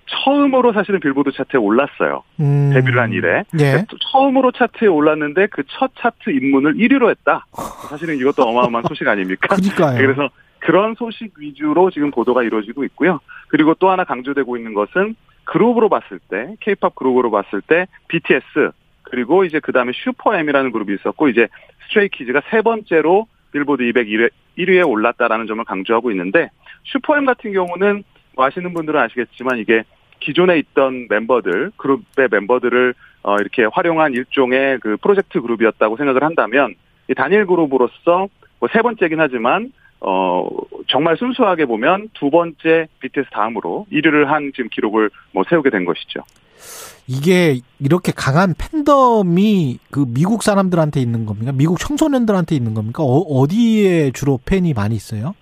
처음으로 사실은 빌보드 차트에 올랐어요. 음. 데뷔를 한 이래. 예. 그러니까 처음으로 차트에 올랐는데 그 첫 차트 입문을 1위로 했다. 사실은 이것도 어마어마한 소식 아닙니까? 그러니까요. 그래서 그런 소식 위주로 지금 보도가 이루어지고 있고요. 그리고 또 하나 강조되고 있는 것은 그룹으로 봤을 때, 케이팝 그룹으로 봤을 때 BTS 그리고 이제 그 다음에 SuperM이라는 그룹이 있었고 이제 Stray Kids가 세 번째로 빌보드 200 1위, 1위에 올랐다라는 점을 강조하고 있는데 슈퍼엠 같은 경우는 뭐 아시는 분들은 아시겠지만 이게 기존에 있던 멤버들 그룹의 멤버들을 어 이렇게 활용한 일종의 그 프로젝트 그룹이었다고 생각을 한다면 이 단일 그룹으로서 뭐 세 번째긴 하지만 어, 정말 순수하게 보면 두 번째 BTS 다음으로 1위를 한 지금 기록을 뭐 세우게 된 것이죠. 이게 이렇게 강한 팬덤이 그 미국 사람들한테 있는 겁니까? 미국 청소년들한테 있는 겁니까? 어, 디에 주로 팬이 많이 있어요?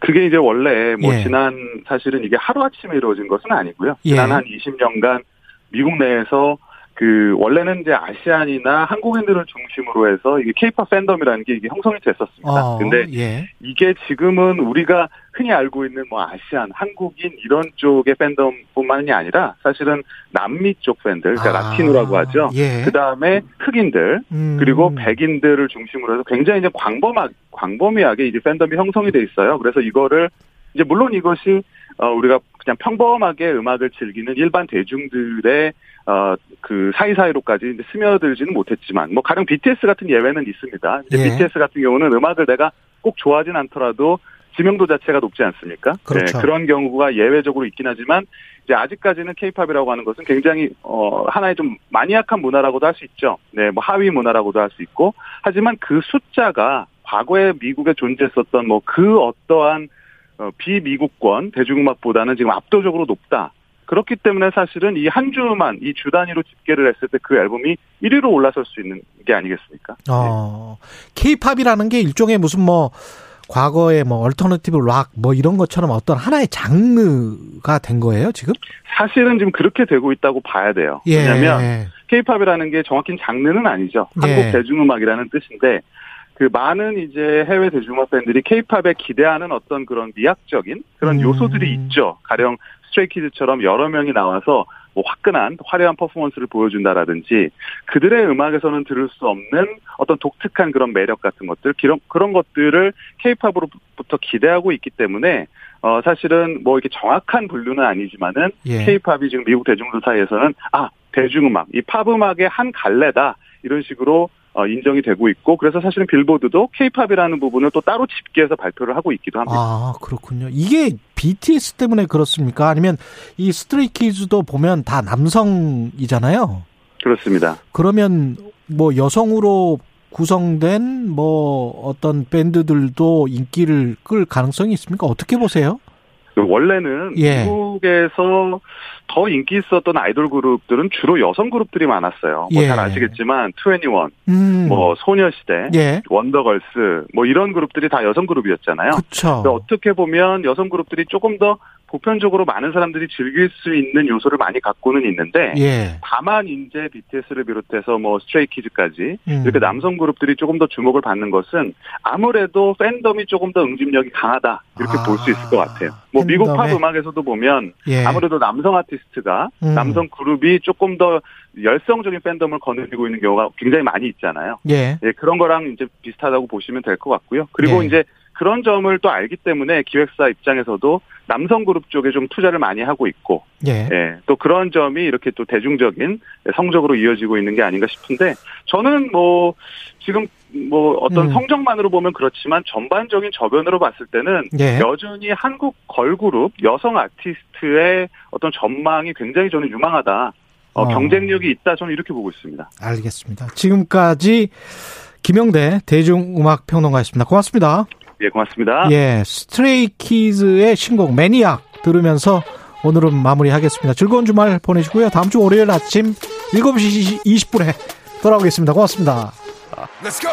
그게 이제 원래 뭐 예. 지난 사실은 이게 하루아침에 이루어진 것은 아니고요. 예. 지난 한 20년간 미국 내에서 그 원래는 이제 아시안이나 한국인들을 중심으로 해서 이게 케이팝 팬덤이라는 게 이게 형성이 됐었습니다. 어, 근데 예. 이게 지금은 우리가 흔히 알고 있는 뭐 아시안, 한국인 이런 쪽의 팬덤뿐만이 아니라 사실은 남미 쪽 팬들, 그러니까 아, 라티노라고 하죠. 예. 그 다음에 흑인들, 음. 그리고 백인들을 중심으로 해서 굉장히 이제 광범하, 광범위하게 이제 팬덤이 형성이 돼 있어요. 그래서 이거를 이제 물론 이것이 어 우리가 그냥 평범하게 음악을 즐기는 일반 대중들의 어 그 사이사이로까지 이제 스며들지는 못했지만 뭐 가령 BTS 같은 예외는 있습니다. 이제 예. BTS 같은 경우는 음악을 내가 꼭 좋아하진 않더라도 지명도 자체가 높지 않습니까? 그렇죠. 네, 그런 경우가 예외적으로 있긴 하지만 이제 아직까지는 케이팝이라고 하는 것은 굉장히 어 하나의 좀 마니악한 문화라고도 할 수 있죠. 네, 뭐 하위 문화라고도 할 수 있고 하지만 그 숫자가 과거에 미국에 존재했었던 뭐 그 어떠한 어, 비미국권 대중음악보다는 지금 압도적으로 높다. 그렇기 때문에 사실은 이 한 주만 이 주 단위로 집계를 했을 때 그 앨범이 1위로 올라설 수 있는 게 아니겠습니까? 어, 케이팝이라는 게 일종의 무슨 뭐 과거에 뭐 alternative rock 뭐 이런 것처럼 어떤 하나의 장르가 된 거예요, 지금? 사실은 지금 그렇게 되고 있다고 봐야 돼요. 예. 왜냐하면 케이팝이라는 게 정확히 장르는 아니죠. 예. 한국 대중음악이라는 뜻인데 그 많은 이제 해외 대중음악 팬들이 케이팝에 기대하는 어떤 그런 미학적인 그런 음. 요소들이 있죠. 가령 스트레이키즈처럼 여러 명이 나와서 뭐 화끈한 화려한 퍼포먼스를 보여준다라든지 그들의 음악에서는 들을 수 없는 어떤 독특한 그런 매력 같은 것들 그런 그런 것들을 케이팝으로부터 기대하고 있기 때문에 어 사실은 뭐 이렇게 정확한 분류는 아니지만은 예. 케이팝이 지금 미국 대중들 사이에서는 아 대중음악 이 팝음악의 한 갈래다 이런 식으로 어, 인정이 되고 있고 그래서 사실은 빌보드도 케이팝이라는 부분을 또 따로 집계해서 발표를 하고 있기도 합니다. 아, 그렇군요. 이게 BTS 때문에 그렇습니까? 아니면 이 스트레이키즈도 보면 다 남성이잖아요. 그렇습니다. 그러면 뭐 여성으로 구성된 뭐 어떤 밴드들도 인기를 끌 가능성이 있습니까? 어떻게 보세요? 그 원래는 예. 미국에서 더 인기 있었던 아이돌 그룹들은 주로 여성 그룹들이 많았어요. 뭐 예. 잘 아시겠지만 2NE1, 음. 뭐 소녀시대, 예. Wonder Girls 뭐 이런 그룹들이 다 여성 그룹이었잖아요. 그렇죠. 근데 어떻게 보면 여성 그룹들이 조금 더 보편적으로 많은 사람들이 즐길 수 있는 요소를 많이 갖고는 있는데 예. 다만 이제 BTS를 비롯해서 뭐 Stray Kids까지 음. 이렇게 남성 그룹들이 조금 더 주목을 받는 것은 아무래도 팬덤이 조금 더 응집력이 강하다 이렇게 아, 볼수 있을 것 같아요. 뭐 미국 팝 팬덤에. 음악에서도 보면 예. 아무래도 남성 아티스트가 음. 남성 그룹이 조금 더 열성적인 팬덤을 거느리고 있는 경우가 굉장히 많이 있잖아요. 예. 예, 그런 거랑 이제 비슷하다고 보시면 될 것 같고요. 그리고 네. 이제 그런 점을 또 알기 때문에 기획사 입장에서도 남성 그룹 쪽에 좀 투자를 많이 하고 있고, 예. 예, 또 그런 점이 이렇게 또 대중적인 성적으로 이어지고 있는 게 아닌가 싶은데, 저는 뭐, 지금 뭐 어떤 음. 성적만으로 보면 그렇지만 전반적인 저변으로 봤을 때는 예. 여전히 한국 걸그룹 여성 아티스트의 어떤 전망이 굉장히 저는 유망하다. 어, 어. 경쟁력이 있다. 저는 이렇게 보고 있습니다. 알겠습니다. 지금까지 김영대 대중음악 평론가였습니다. 고맙습니다. 예, 고맙습니다. 예, 스트레이키즈의 신곡 매니악 들으면서 오늘은 마무리하겠습니다. 즐거운 주말 보내시고요. 다음 주 월요일 아침 7시 20분에 돌아오겠습니다. 고맙습니다. Let's go.